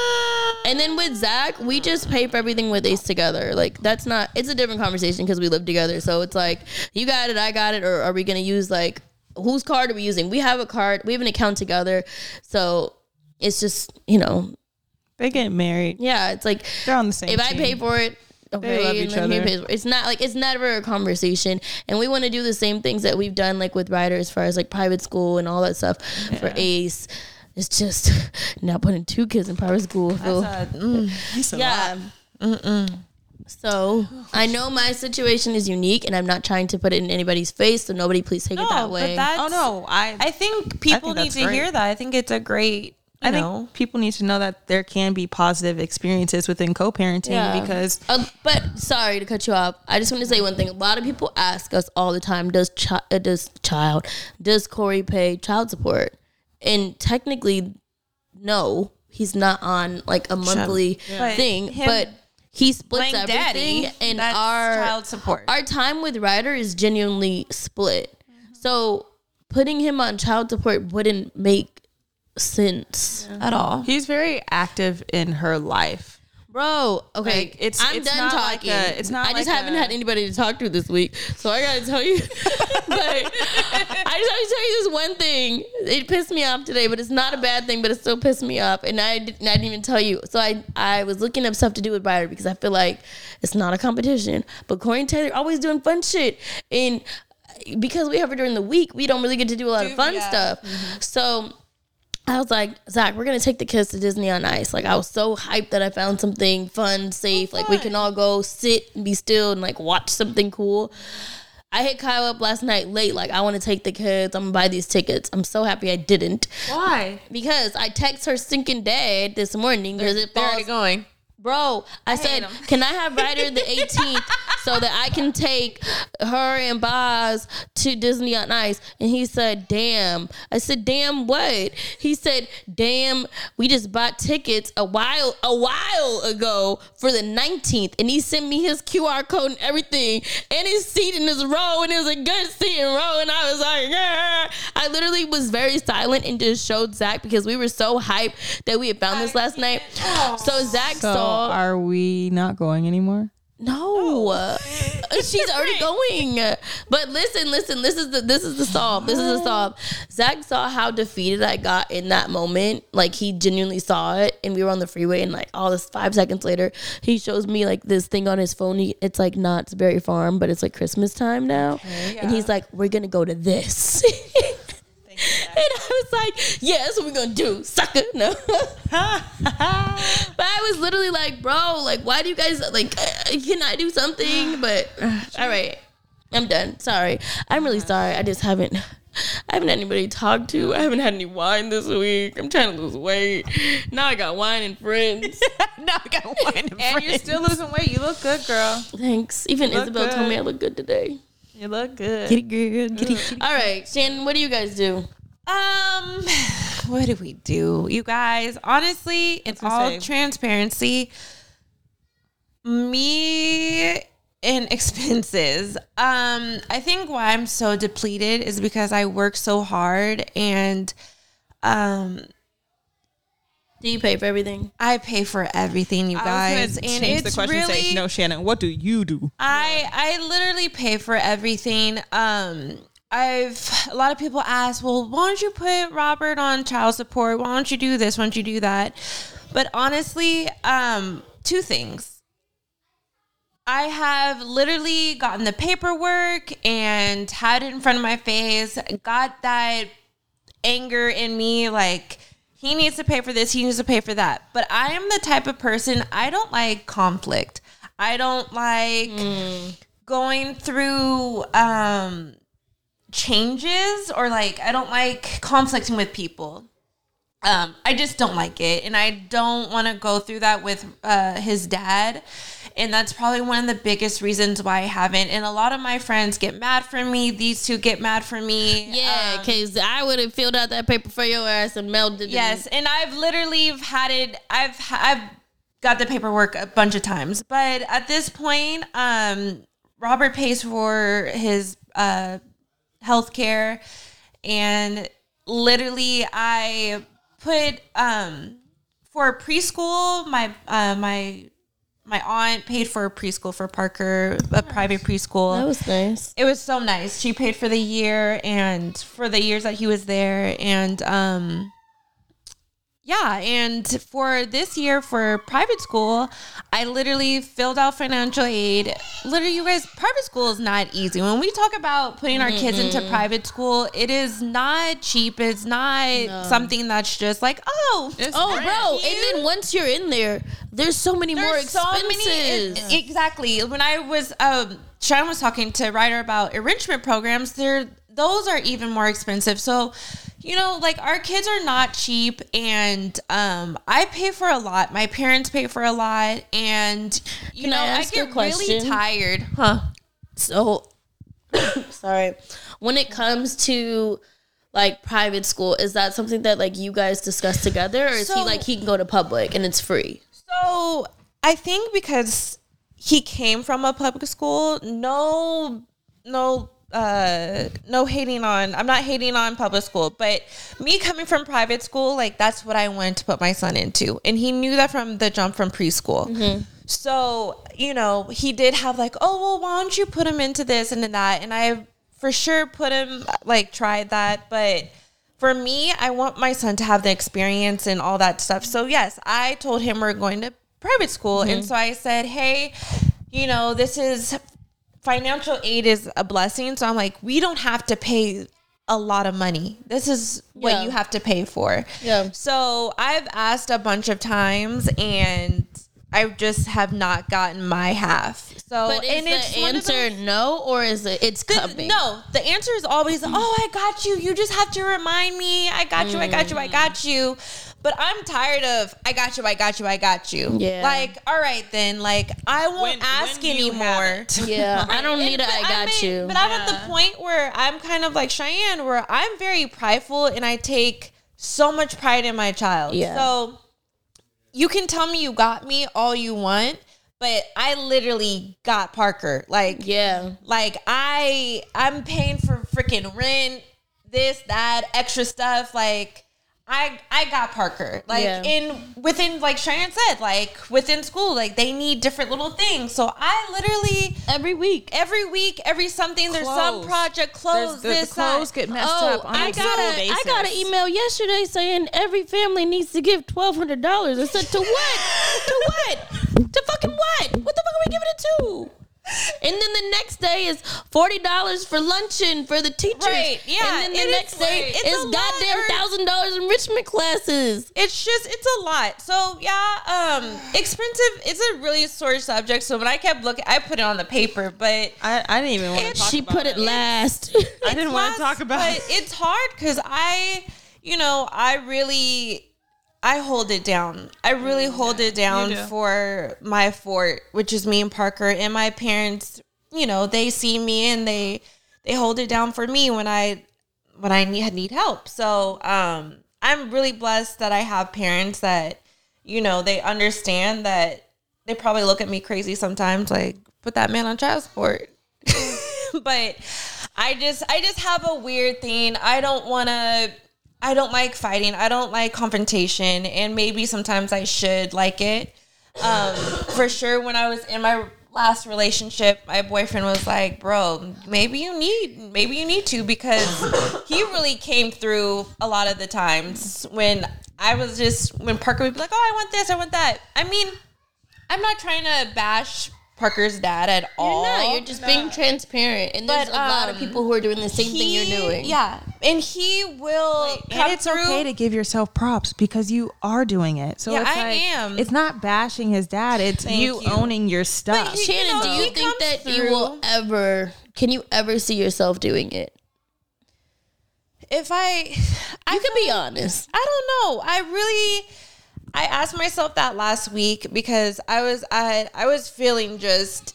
and then with Zach, we just pay for everything with Ace together. Like that's not. It's a different conversation because we live together. So it's like you got it, I got it, or are we gonna use like whose card are we using? We have a card. We have an account together. So it's just you know they get married. yeah, it's like They're on the same. if I pay for it, okay, love each other. pays. It's not like it's never a conversation, and we want to do the same things that we've done, like with Ryder, as far as like private school and all that stuff for Ace. It's just now putting two kids in private school. I feel- It's a yeah. lot. So I know my situation is unique, and I'm not trying to put it in anybody's face. So nobody, please take it that way. but that's, Oh no, I I think people need to great. hear that. I think it's a great. You I think know, people need to know that there can be positive experiences within co-parenting Yeah. because Uh, but sorry to cut you off. I just want to say one thing. A lot of people ask us all the time: Does chi- uh, does child does Cory pay child support? And technically, no, he's not on like a monthly But thing. him- but he splits everything, daddy, and that's our child support. Our time with Ryder is genuinely split. So putting him on child support wouldn't make sense. at all. he's very active in her life. Bro, okay, Like, it's- I'm it's done not like talking. a- it's not I just like haven't a- had anybody to talk to this week, so I gotta tell you. but I just have to tell you this one thing. It pissed me off today, but it's not a bad thing. But it still pissed me off, and I didn't, I didn't even tell you. So I I was looking up stuff to do with Ryder because I feel like it's not a competition. But Cory and Taylor always doing fun shit, and because we have her during the week, we don't really get to do a lot of fun yeah. stuff. Mm-hmm. So. I was like, Zach, we're gonna take the kids to Disney on Ice. Like, I was so hyped that I found something fun, safe. Like, we can all go sit and be still and like watch something cool. I hit Kail up last night late. Like, I want to take the kids. I'm gonna buy these tickets. I'm so happy I didn't Why? because I text her stinking dad this morning because it They're falls already going. Bro, I, said, can I have Ryder the 18th so that I can take her and Boz to Disney on Ice. And he said, Damn. I said, Damn what? He said, Damn, we just bought tickets a while a while ago for the 19th. And he sent me his QR code and everything and his seat in his row. And it was a good seat in row. And I was like, yeah. I literally was very silent and just showed Zach because we were so hyped that we had found this last night. So Zach So saw are we not going anymore? No, Uh, she's already going. But listen, listen. This is the this is the solve. This is the solve. Zach saw how defeated I got in that moment. Like he genuinely saw it, and we were on the freeway, and like all this five seconds later, he shows me like this thing on his phone. He, it's like Knott's Berry Farm, but it's like Christmas time now, and he's like, "We're gonna go to this." And I was like, yeah, that's what we're gonna do, sucker. No. but I was literally like, bro, like, why do you guys like uh, can I do something? But uh, all right. I'm done. Sorry. I'm really sorry. I just haven't I haven't had anybody to talk to. I haven't had any wine this week. I'm trying to lose weight. Now I got wine and friends. now I got wine and friends. And you're still losing weight. You look good, girl. Thanks. Even Isabel told me I look good today. You look good. All right, Shannon, what do you guys do? Um, what do we do, you guys? Honestly, in all say- transparency, me and expenses. Um, I think why I'm so depleted is because I work so hard and um Do you pay for everything? I pay for everything, you guys. and change it's the question. really no, Shannon. What do you do? I I literally pay for everything. Um I've a lot of people ask, well, why don't you put Robert on child support? Why don't you do this? Why don't you do that? But honestly, um, two things. I have literally gotten the paperwork and had it in front of my face, got that anger in me like he needs to pay for this, he needs to pay for that. But I am the type of person I don't like conflict. I don't like going through um changes or like I don't like conflicting with people. Um, I just don't like it, and I don't want to go through that with uh, his dad. And that's probably one of the biggest reasons why I haven't. And a lot of my friends get mad for me. These two get mad for me. Yeah, Um, because I would have filled out that paper for your ass and mailed it. Yes, and I've literally had it. I've I've got the paperwork a bunch of times, but at this point, um, Robert pays for his uh, health care, and literally, I put um for preschool. My uh, my my aunt paid for a preschool for Parker, a private preschool. That was nice. It was so nice. She paid for the year and for the years that he was there. And um yeah, and for this year for private school, I literally filled out financial aid. Literally, you guys, private school is not easy. When we talk about putting our kids into private school, it is not cheap. It's not something that's just like, oh, Oh, bro! And then once you're in there, there's so many more There's expenses. e- exactly. When I was um Sharon was talking to Ryder about enrichment programs, there those are even more expensive. So, you know, like our kids are not cheap and um I pay for a lot. My parents pay for a lot and you Can know, I I, get really tired. Huh. So, sorry. When it comes to like private school, is that something that like you guys discuss together, or is he like he can go to public and it's free? So I think because he came from a public school, no, no, uh, no hating on. I'm not hating on public school, but me coming from private school, like that's what I wanted to put my son into, and he knew that from the jump from preschool. So you know, he did have like, oh well, why don't you put him into this and that, and I for sure put him like tried that, but for me, I want my son to have the experience and all that stuff. So yes, I told him we're going to private school, and so I said, hey, you know, this is financial aid is a blessing. So I'm like, we don't have to pay a lot of money. This is what Yeah. you have to pay for. Yeah. So I've asked a bunch of times, and I just have not gotten my half. So But is and the answer those- no, or is it it's the- coming? No, the answer is always, "Oh, I got you. You just have to remind me. I got you. I got you. I mm. got you." But I'm tired of I got you, I got you, I got you. Yeah. Like, all right then, like I won't When- ask when anymore. it. Yeah, I don't need a But I got I'm at- you. But I'm at the point where I'm kind of like Cheyenne, where I'm very prideful and I take so much pride in my child. Yeah. So you can tell me you got me all you want, but I literally got Parker. Like, yeah. like I I'm paying for freaking rent, this, that, extra stuff. Like I I got Parker. Like Yeah. in within like Cheyenne said, like within school, like they need different little things. So I literally Every week. every week, every something, there's some project clothes, the, the clothes get messed Oh, up on I got a basis. I got an email yesterday saying every family needs to give twelve hundred dollars. I said to what? to what? To fucking what? What the fuck are we giving it to? And then the next day is forty dollars for luncheon for the teachers. Right, yeah, And then the it is next day like- it's is goddamn thousand dollars enrichment classes. It's just it's a lot. So yeah, um, expensive is a really sore subject. So when I kept looking, I put it on the paper, but I, I didn't even want to talk about it. She about put it last. I didn't want to talk about it. but it. it's hard because I, you know, I really, I hold it down. I really hold it down do. for my fort, which is me and Parker and my parents. You know, they see me and they they hold it down for me when I when I need need help. So um, I'm really blessed that I have parents that, you know, they understand that they probably look at me crazy sometimes, like put that man on child support. but I just I just have a weird thing. I don't want to I don't like fighting. I don't like confrontation and maybe sometimes I should like it. Um for sure when I was in my last relationship, my boyfriend was like, "Bro, maybe you need maybe you need to because he really came through a lot of the times when I was just when Parker would be like, "Oh, I want this, I want that." I mean, I'm not trying to bash Parker's dad at all. You're not. You're just being transparent. And there's But, a lot of um, people who are doing the same thing you're doing. Yeah, and he will. come and it's through. okay to give yourself props because you are doing it. So Yeah, it's I like, am. It's not bashing his dad. It's you, you. owning your stuff. he- Shannon, know, do you think comes that you will ever? Can you ever see yourself doing it? If I, I You can be honest. I don't know. I really I asked myself that last week because I was I I was feeling just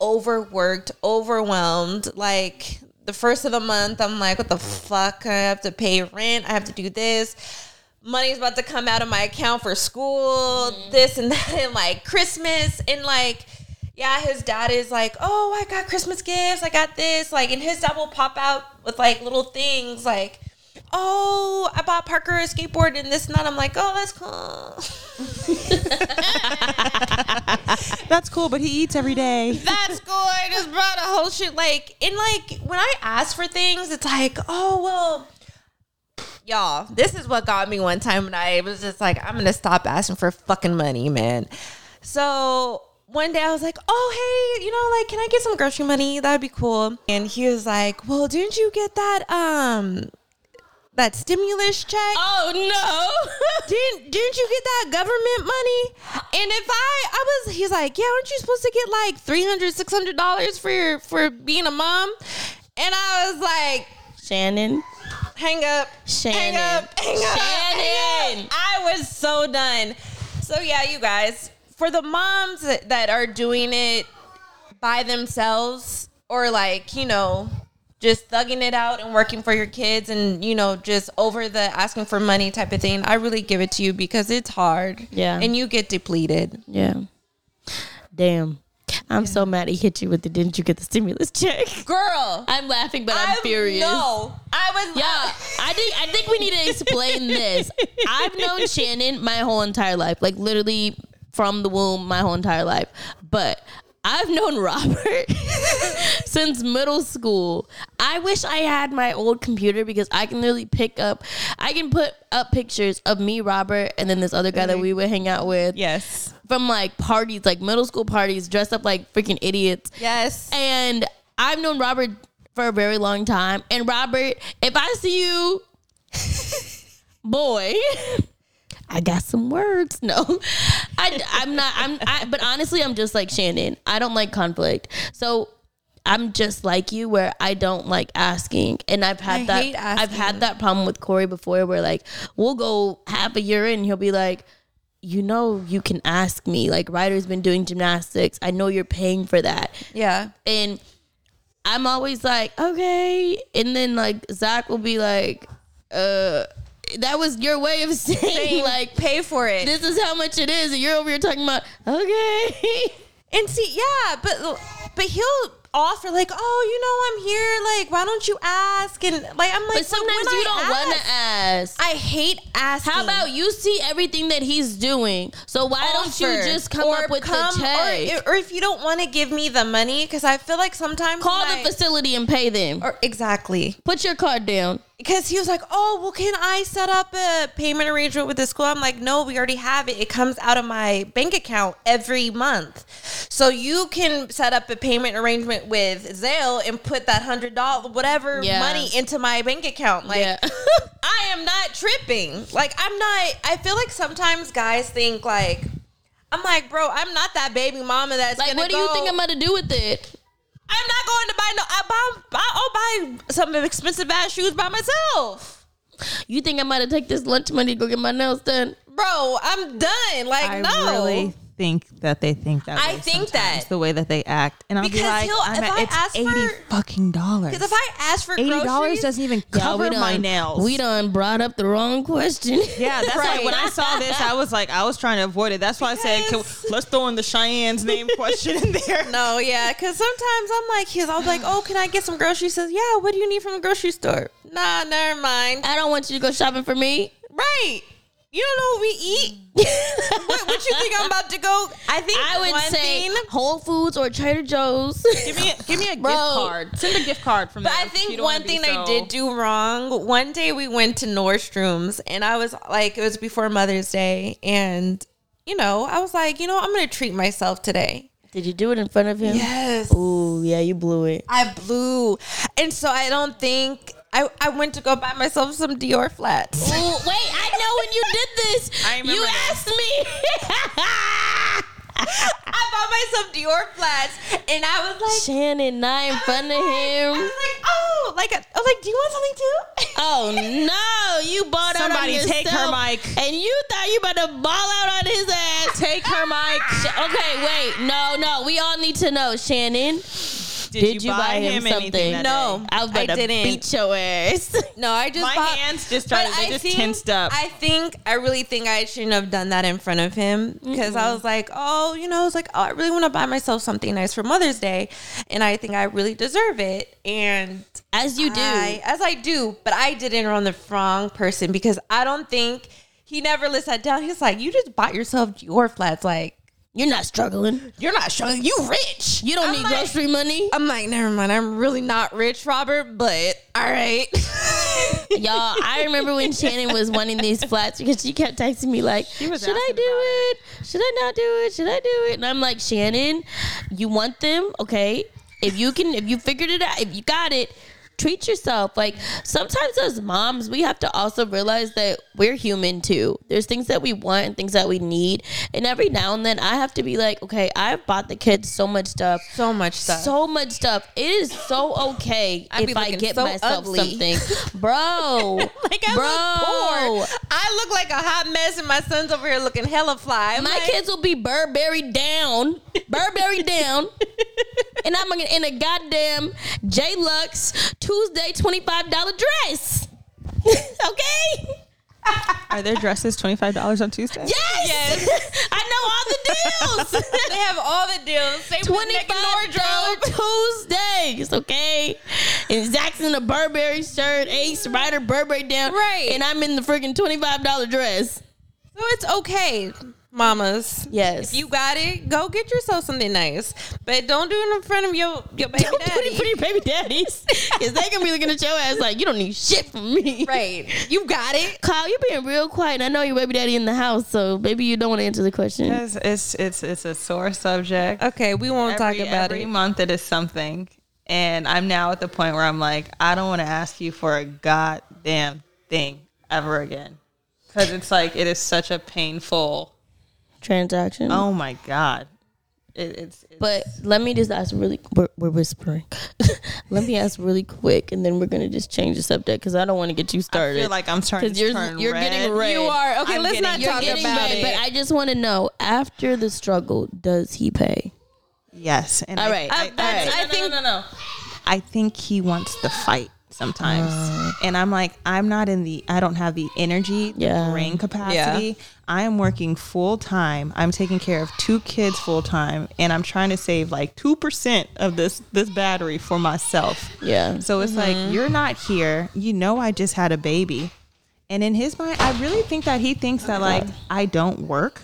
overworked, overwhelmed. Like the first of the month, I'm like, what the fuck? I have to pay rent. I have to do this. Money's about to come out of my account for school, mm-hmm. this and that, and like Christmas. And like, yeah, his dad is like, oh, I got Christmas gifts. I got this. Like, and his dad will pop out with like little things like, oh, I bought Parker a skateboard and this and that. I'm like, oh, that's cool. That's cool, but he eats every day. That's cool. I just brought a whole shit. Like, and like when I ask for things, it's like, oh, well, y'all, this is what got me one time when I was just like, I'm gonna stop asking for fucking money, man. So one day I was like, oh hey, you know, like, can I get some grocery money? That'd be cool. And he was like, well, didn't you get that um that stimulus check? Oh no! didn't didn't you get that government money? And if I I was he's like, yeah, aren't you supposed to get like 300 600 dollars for your for being a mom? And I was like, Shannon, hang up, Shannon, hang up, hang up, hang Shannon. up. I was so done. So yeah, you guys, for the moms that, that are doing it by themselves or like, you know, just thugging it out and working for your kids and, you know, just over the asking for money type of thing, I really give it to you because it's hard. Yeah. And you get depleted. Yeah. Damn. I'm so mad he hit you with the didn't you get the stimulus check? Girl. I'm laughing, but I'm, furious. No. I was Yeah, I think I think we need to explain this. I've known Shannon my whole entire life, like literally from the womb, my whole entire life. But I've known Robert since middle school. I wish I had my old computer because I can literally pick up, I can put up pictures of me, Robert, and then this other guy that mm-hmm. we would hang out with Yes. from like parties, like middle school parties, dressed up like freaking idiots. Yes. And I've known Robert for a very long time. And Robert, if I see you, boy, I got some words. No, I, I'm not. I'm. I, but honestly, I'm just like Shannon. I don't like conflict. So I'm just like you where I don't like asking. And I've had I that I've had that problem with Cory before where like we'll go half a year in, he'll be like, you know you can ask me. Like Ryder's been doing gymnastics. I know you're paying for that. Yeah. And I'm always like, okay. And then like Zach will be like, uh that was your way of saying, Saying, like pay for it. this is how much it is, and you're over here talking about okay. And see, yeah, but but he'll offer like, oh, you know, I'm here. Like, why don't you ask? And like, I'm like, But sometimes when you don't want to ask. I hate asking. How about you see everything that he's doing? So why don't you just come Or up with come- the check? Or, or if you don't want to give me the money, because I feel like sometimes Call the I- facility and pay them. Or exactly. Put your card down. Because he was like, oh, well, can I set up a payment arrangement with the school? I'm like, no, we already have it. It comes out of my bank account every month. So you can set up a payment arrangement with Zelle and put that $100, whatever Yeah. money into my bank account. Like, Yeah. I am not tripping. Like, I'm not, I feel like sometimes guys think, like, I'm like, bro, I'm not that baby mama that's like, what do you think I'm gonna do with it? I'm not going to buy no. I buy, buy, I'll buy some expensive ass shoes by myself. You think I'm about to take this lunch money to go get my nails done? Bro, I'm done. Like, I no. really think that they think that. I think that. the way that they act, and I'll Because be like, I'm if at, I it's ask eighty for- fucking dollars. Because if I ask for eighty dollars doesn't even Yeah, cover we done, my nails. We done brought up the wrong question. Yeah, that's Right. like when I saw this, I was like, I was trying to avoid it. That's why I said, let's throw in the Cheyenne's name question in there. no, yeah. Because sometimes I'm like, he's. I was like, oh, can I get some groceries? He says, yeah. What do you need from the grocery store? Nah, never mind. I don't want you to go shopping for me. Right. You don't know what we eat. what, what you think I'm about to go? I think I would one say thing- Whole Foods or Trader Joe's. Give me, a, give me a gift card. Send a gift card from me. But there. I think one wanna be thing I did do wrong. One day we went to Nordstrom's and I was like, it was before Mother's Day, and you know, I was like, you know, I'm gonna treat myself today. Did you do it in front of him? Yes, Ooh, yeah, you blew it. I blew, and so I don't think I I went to go buy myself some Dior flats. Ooh, wait, I know when you did this. I remember you that. asked me. I bought myself Dior flats, and I was like. Shannon, not in front of him. I was like, oh, like I was like, do you want something too? Oh no, you bought out Somebody on take her yourself, mic. and you thought you about to ball out on his ass. Take her mic. Okay, wait, no, no, we all need to know, Shannon. Did, Did you buy him anything something? No. day? I was about I to didn't. beat your ass. No, I just My bought- hands just But started. They I just think- tensed up. I think I really think I shouldn't have done that in front of him because I was like, oh, you know, I was like, oh, I really want to buy myself something nice for Mother's Day, and I think I really deserve it. And As you do. I- as I do, but I did it on the wrong person because I don't think he never let that down. He's like, you just bought yourself your flats, like You're not struggling. you're not struggling. you rich. You don't I'm need like- grocery money. I'm like, never mind. I'm really not rich, Robert, but all right. Y'all, I remember when Shannon was wanting these flats because she kept texting me like, "Should I do about it? Should I not do it? Should I do it?" And I'm like, "Shannon, you want them? Okay. If you can, if you figured it out, if you got it." Treat yourself. Like sometimes as moms, we have to also realize that we're human too. There's things that we want and things that we need. And every now and then I have to be like, okay, I've bought the kids so much stuff. so much stuff. So much stuff. It is so okay if I get so myself ugly. something, bro. like I bro, look poor. I look like a hot mess, and my son's over here looking hella fly. I'm my like, kids will be Burberry down, Burberry down, and I'm gonna in a goddamn J Lux Tuesday twenty five dollar dress. okay. Are their dresses twenty five dollars on Tuesday? Yes. I know all the deals. they have all the deals. Same with Twenty Nick and five dollar Nordstrom. Tuesdays, okay? And Zach's in a Burberry shirt, Ace Ryder Burberry down, Right. And I'm in the freaking twenty five dollar dress. So it's okay, mamas. Yes, If you got it, go get yourself something nice, but don't do it in front of your your baby Don't do daddy. it for your baby daddies, because they gonna be looking at your ass like you don't need shit from me. right, you got it. Kail, you're being real quiet. and I know your baby daddy in the house, so maybe you don't want to answer the question. It's, it's it's it's a sore subject. Okay, we won't every, talk about every it. Every month it is something, and I'm now at the point where I'm like, I don't want to ask you for a goddamn thing ever again, because it's like it is such a painful. Transaction. Oh my god, It, it's, it's But let me just ask really. We're, we're whispering. let me ask really quick, and then we're gonna just change the subject because I don't want to get you I started. feel like I'm starting 'Cause to you're turn you're red. getting red. You are okay. I'm let's getting- not You're talk getting about red, it. but I just want to know after the struggle, does he pay? Yes. And All I- right. I, Uh, that's- I, I think- no, no, no. I think he wants the fight sometimes, and I'm like, I'm not in the. I don't have the energy, the Yeah. brain capacity. I am working full time. I'm taking care of two kids full time, and I'm trying to save like two percent of this this battery for myself. Yeah. So it's like mm-hmm. you're not here. You know, I just had a baby, and in his mind, I really think that he thinks that like I don't work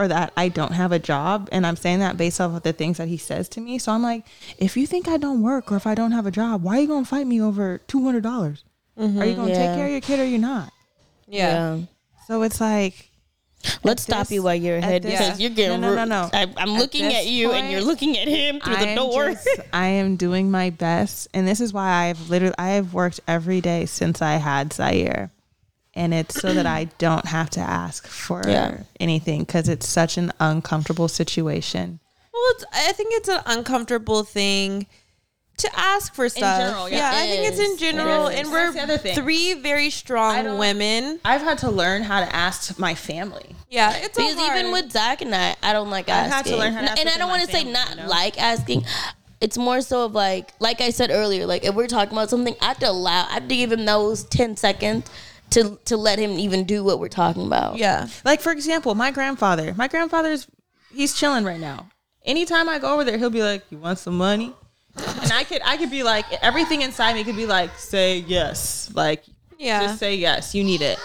or that I don't have a job, and I'm saying that based off of the things that he says to me. So I'm like, if you think I don't work or if I don't have a job, why are you gonna fight me over two hundred dollars? Are you mm-hmm. gonna Yeah. take care of your kid or you're not? yeah. So it's like. Let's stop this- you while you're ahead this- because you're getting. no, no, no, no. I, I'm At looking this at you and you're looking at him through the I'm door. just- I am doing my best, and this is why I've literally I have worked every day since I had Zaire, and it's so that I don't have to ask for Yeah. anything because it's such an uncomfortable situation. Well, it's, I think it's an uncomfortable thing to ask for stuff. general, yeah. I think it's in general, is. and we're the other thing. three very strong women. I've had to learn how to ask my family. Yeah, it's a Because hard. even with Zach and I, I don't like I've asking. had to learn how to ask and I don't want to say not you know? like asking. It's more so of like, like I said earlier, like if we're talking about something, I have to allow, I have to give him those ten seconds to to let him even do what we're talking about. yeah, Like for example, my grandfather. My grandfather's he's chilling right now. Anytime I go over there, he'll be like, "You want some money?" And I could I could be like everything inside me could be like, "Say yes." Like Yeah. just say yes. You need it.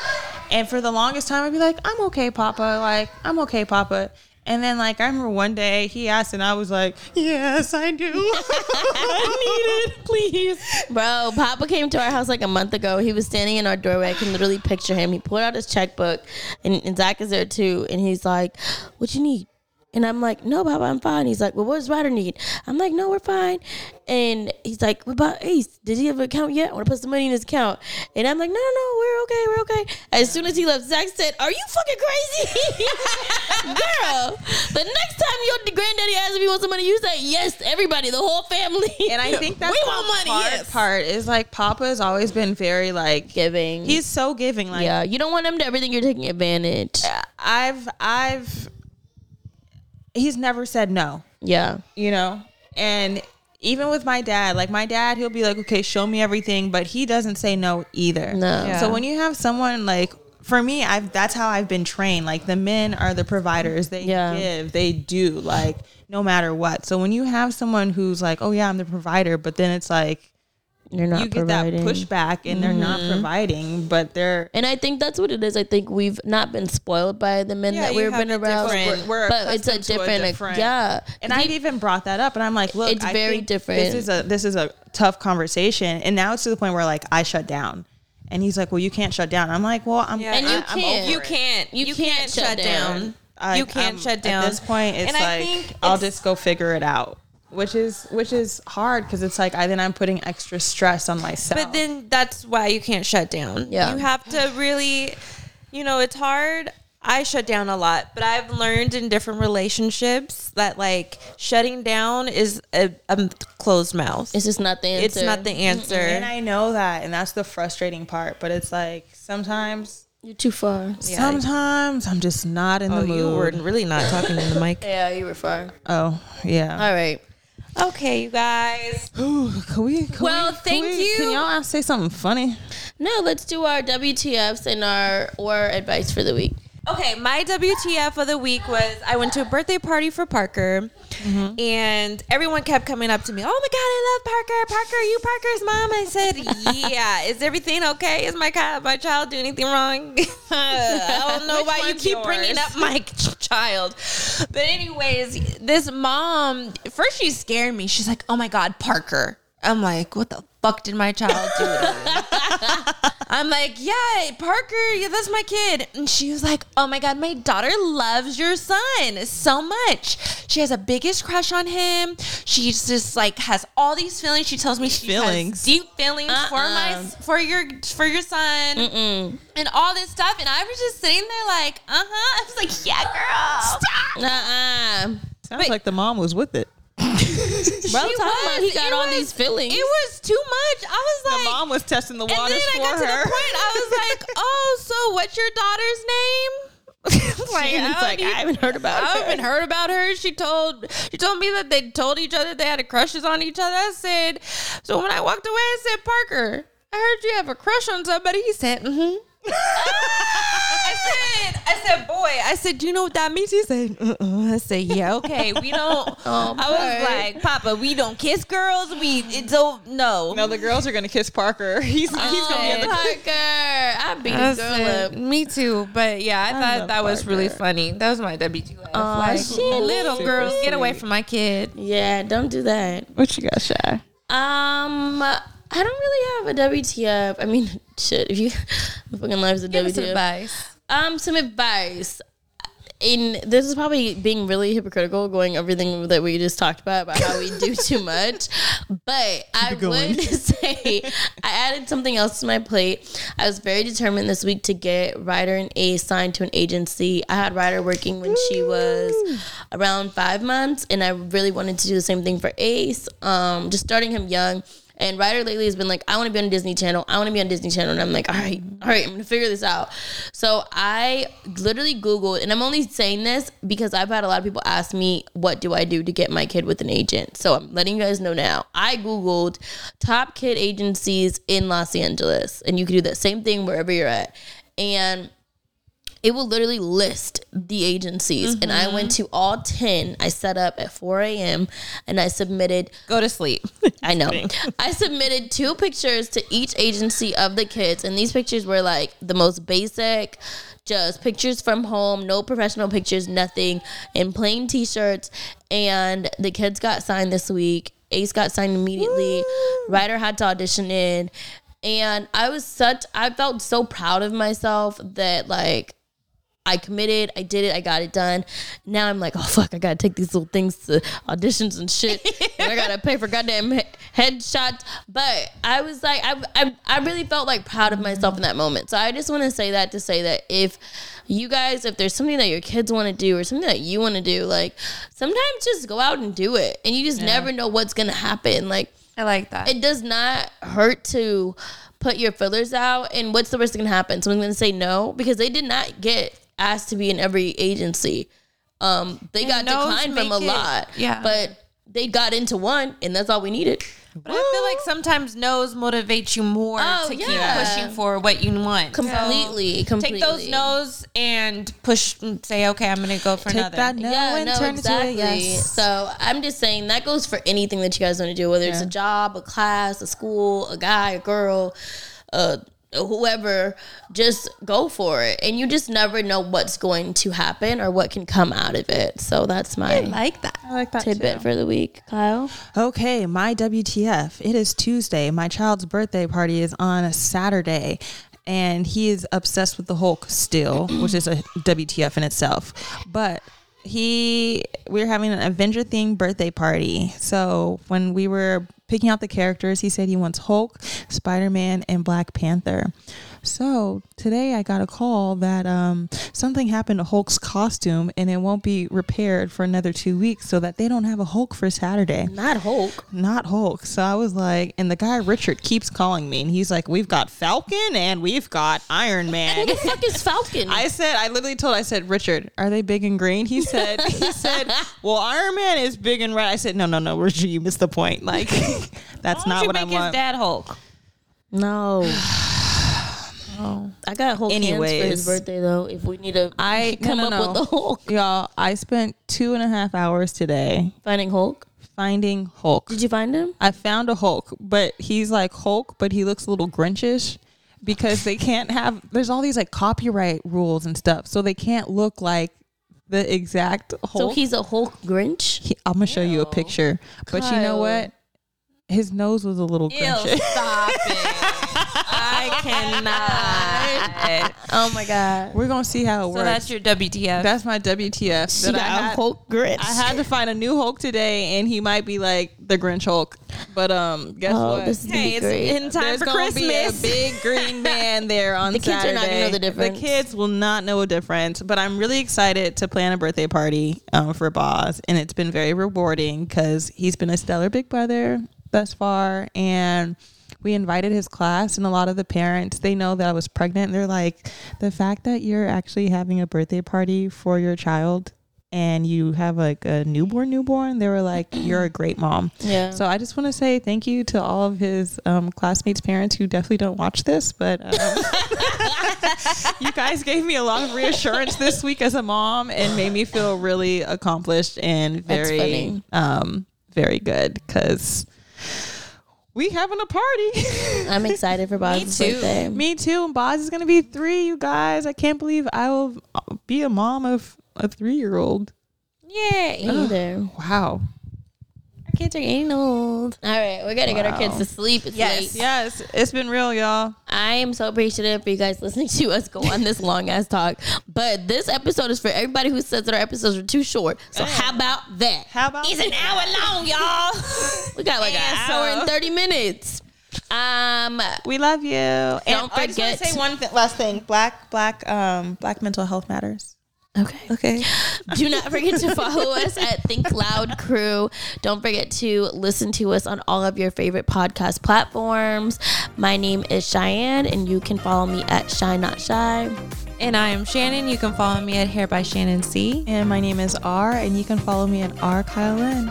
And for the longest time, I'd be like, "I'm okay, Papa." Like I'm okay, Papa. And then like I remember one day he asked, and I was like, "Yes, I do. I need it, please." Bro, Papa came to our house like a month ago. He was standing in our doorway. I can literally picture him. He pulled out his checkbook, and, and Zach is there too. And he's like, "What you need?" And I'm like, "No, Papa, I'm fine." He's like, "Well, what does Ryder need?" I'm like, "No, we're fine." And he's like, "What about Ace? Did he have an account yet? I want to put some money in his account." And I'm like, "No, no, no, we're okay, we're okay." As soon as he left, Zach said, "Are you fucking crazy, girl? The next time your granddaddy asks if he wants some money, you say yes. Everybody, the whole family." And I think that's we the want money. hard Yes. part is like Papa has always been very like giving. he's so giving. Like yeah, you don't want him to everything you're taking advantage. I've I've he's never said no, Yeah. you know? And even with my dad, like my dad, he'll be like, "Okay, show me everything," but he doesn't say no either. No. Yeah. So when you have someone like for me, I've that's how I've been trained. Like the men are the providers. They Yeah. give, they do, like no matter what. So when you have someone who's like, "Oh yeah, I'm the provider," but then it's like You're not you get providing. Mm-hmm. that pushback and they're not providing, but they're And I think that's what it is. I think we've not been spoiled by the men Yeah, that we've been a around. different- we're but it's a accustomed to different, different- yeah. And I've even brought that up, and I'm like, look, It's I very think different. This is a this is a tough conversation, and now it's to the point where like I shut down, and he's like, well, you can't shut down. I'm like, well, I'm Yeah. And you I- I'm can't. you can't. You You, can't can't, shut shut down. down. I- you can't I'm- shut down. At this point, it's And like think I'll it's- just go figure it out, which is which is hard because it's like I then I'm putting extra stress on myself. But then that's why you can't shut down. Yeah. You have to really, you know, it's hard. I shut down a lot, but I've learned in different relationships that like shutting down is a, a closed mouth. It's just not the answer. It's not the answer. and I know that, and that's the frustrating part. But it's like sometimes, You're too far. sometimes I'm just not in Oh, the mood. you were really not talking in the mic. Yeah, you were far. Oh yeah. All right. Okay, you guys. Ooh, can we? Can Well, we, can thank we- you. Can y'all say something funny? No, let's do our WTFs and our or advice for the week. Okay, my WTF of the week was I went to a birthday party for Parker, mm-hmm. and everyone kept coming up to me. Oh my god, I love Parker. Parker, you Parker's mom. I said, Yeah. Is everything okay? Is my child, my child do anything wrong? I don't know Which why you one's keep bringing up my ch- child. But anyways, this mom first she scared me. She's like, Oh my god, Parker. I'm like, what the fuck did my child do? I'm like, yeah, Parker, yeah, that's my kid. And she was like, oh my God, my daughter loves your son so much. She has a biggest crush on him. She's just like has all these feelings. She tells me she Feelings. has deep feelings for my for your for your son and all this stuff. And I was just sitting there like, uh huh. I was like, yeah, girl. Stop. Uh-uh. Sounds like the mom was with it. Bro, about he was. got all was- these feelings. It was too much. I was The like, mom was testing the and then waters I for got to her. the point. I was like, oh, so what's your daughter's name? like, I like, I haven't heard about I her. haven't heard about her. She told she told me that they told each other they had crushes on each other. I said, so when I walked away, I said, Parker, I heard you have a crush on somebody. He said, mm-hmm. I said, I said, boy, I said, do you know what that means? He said, uh-uh. I said, yeah, okay. We don't. Oh, I was like, Papa, we don't kiss girls. We don't. no. No, the girls are gonna kiss Parker. He's he's gonna be at the Parker, I beat I a girl up. me too, but yeah, I, thought love that was really funny. That was my WTF. Aw, like, she little is girls, get away from my kid. Yeah, don't do that. What you got, Shy? Um, I don't really have a WTF. I mean, shit. If you, my fucking life's a Give us WTF. advice. Um, some advice. In this is probably being really hypocritical, going everything that we just talked about about how we do too much. But I would say I added something else to my plate. I was very determined this week to get Ryder and Ace signed to an agency. I had Ryder working when she was around five months, and I really wanted to do the same thing for Ace. Um, just starting him young. And Ryder lately has been like, I want to be on Disney Channel. I want to be on Disney Channel. And I'm like, all right, all right, I'm going to figure this out. So I literally Googled, and I'm only saying this because I've had a lot of people ask me, what do I do to get my kid with an agent? So I'm letting you guys know now. I Googled top kid agencies in Los Angeles, and you can do that same thing wherever you're at. And it will literally list the agencies. And I went mm-hmm. to all 10. I set up at 4 a.m. and I submitted Go to sleep. I know. I submitted two pictures to each agency of the kids, and these pictures were like the most basic, just pictures from home, no professional pictures, nothing, in plain t shirts. And the kids got signed this week. Ace got signed immediately. Ryder had to audition in. And I was such, I felt so proud of myself that, like, I committed, I did it, I got it done. Now I'm like, oh fuck, I gotta take these little things to auditions and shit. and I gotta pay for goddamn he- headshots. But I was like, I, I, I really felt like proud of myself in that moment. So I just want to say that to say that if you guys, if there's something that your kids want to do or something that you want to do, like sometimes just go out and do it, and you just never know what's gonna happen. Like I like that. it does not hurt to put your fillers out. And what's the worst that can happen? Someone's going to say no because they did not get asked to be in every agency. Um, they got declined from a it- lot. yeah. but they got into one, and that's all we needed. But I feel like sometimes no's motivate you more Oh, to yeah. keep pushing for what you want. Completely, So completely. Take those no's and push. and Say, okay, I'm gonna go for Take another. that no yeah, and no, turn exactly. it to a yes. So I'm just saying that goes for anything that you guys want to do, whether it's a job, a class, a school, a guy, a girl, uh, whoever. Just go for it, and you just never know what's going to happen or what can come out of it. So that's my I like that. I like that tidbit for the week, Kail. Okay, my WTF. It is Tuesday. My child's birthday party is on a Saturday. And he is obsessed with the Hulk still, which is a WTF in itself. But he, we're having an Avenger themed birthday party. So when we were picking out the characters, he said he wants Hulk, Spider Man, and Black Panther. So today I got a call that um, something happened to Hulk's costume and it won't be repaired for another two weeks so that they don't have a Hulk for Saturday Not Hulk. not Hulk. So I was like, and the guy Richard keeps calling me, and he's like, "We've got Falcon and we've got Iron Man." Who the fuck is Falcon? I said, I literally told, I said, Richard, are they big and green? He said, he said, well, Iron Man is big and red. I said, no, no, no, Richard, you missed the point. Like, that's not you what I make his want. dad Hulk. no. I got Hulk hands for his birthday though. If we need to I come no, no, up with no. the Hulk, Y'all, I spent two and a half hours today finding Hulk. finding Hulk. Did you find him? I found a Hulk, but he's like Hulk, but he looks a little Grinchish because they can't have. There's all these like copyright rules and stuff, so they can't look like the exact Hulk. So he's a Hulk Grinch. He- I'm gonna show you a picture, but you know what? His nose was a little Ew, stop it. I cannot. Oh my god. We're gonna see how it so works. that's your WTF. That's my WTF. She that got I a had- Hulk grit. I had to find a new Hulk today, and he might be like the Grinch Hulk. But um, guess Oh, what? this is hey, it's great. in time There's for gonna Christmas. be a big green man there on The kids are not gonna know the difference. The kids will not know a difference. But I'm really excited to plan a birthday party um, for Boz, and it's been very rewarding because he's been a stellar big brother thus far, and we invited his class and a lot of the parents they know that i was pregnant and they're like the fact that you're actually having a birthday party for your child and you have like a newborn newborn they were like you're a great mom Yeah. so i just want to say thank you to all of his um, classmates parents who definitely don't watch this but um, you guys gave me a lot of reassurance this week as a mom and made me feel really accomplished and very um very good because we having a party I'm excited for Boz's too. birthday. Me too. And Boz is gonna be three, you guys. I can't believe I will be a mom of a three year old. Yeah, either. Wow. Our kids are getting old. All right, we gotta get our kids to sleep. It's Yes. late. Yes, it's been real, y'all. I am so appreciative for you guys listening to us go on this long ass talk. But this episode is for everybody who says that our episodes are too short. So how about that? How about It's an hour long, y'all. We got like an And hour so- and thirty minutes. Um, we love you. And Don't I just want forget- to say one th- last thing. Black, black, um, black mental health matters. Okay. Okay. Do not forget to follow us at Think Loud Crew. Don't forget to listen to us on all of your favorite podcast platforms. My name is Cheyenne, and you can follow me at Shy Not Shy. and I am Shannon. You can follow me at Hair by Shannon C. And my name is R, and you can follow me at R Kyle Lynn.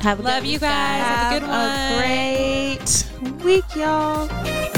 Have a Love good you week, guys. Have a good one. a great week, y'all.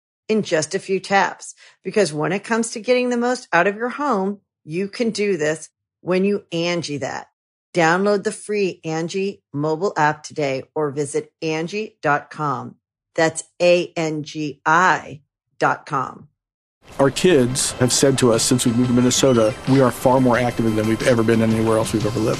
in just a few taps. Because when it comes to getting the most out of your home, you can do this when you Angi that. Download the free Angi mobile app today or visit Angi.com. That's A-N-G-I dot com. Our kids have said to us since we moved to Minnesota, we are far more active than we've ever been anywhere else we've ever lived.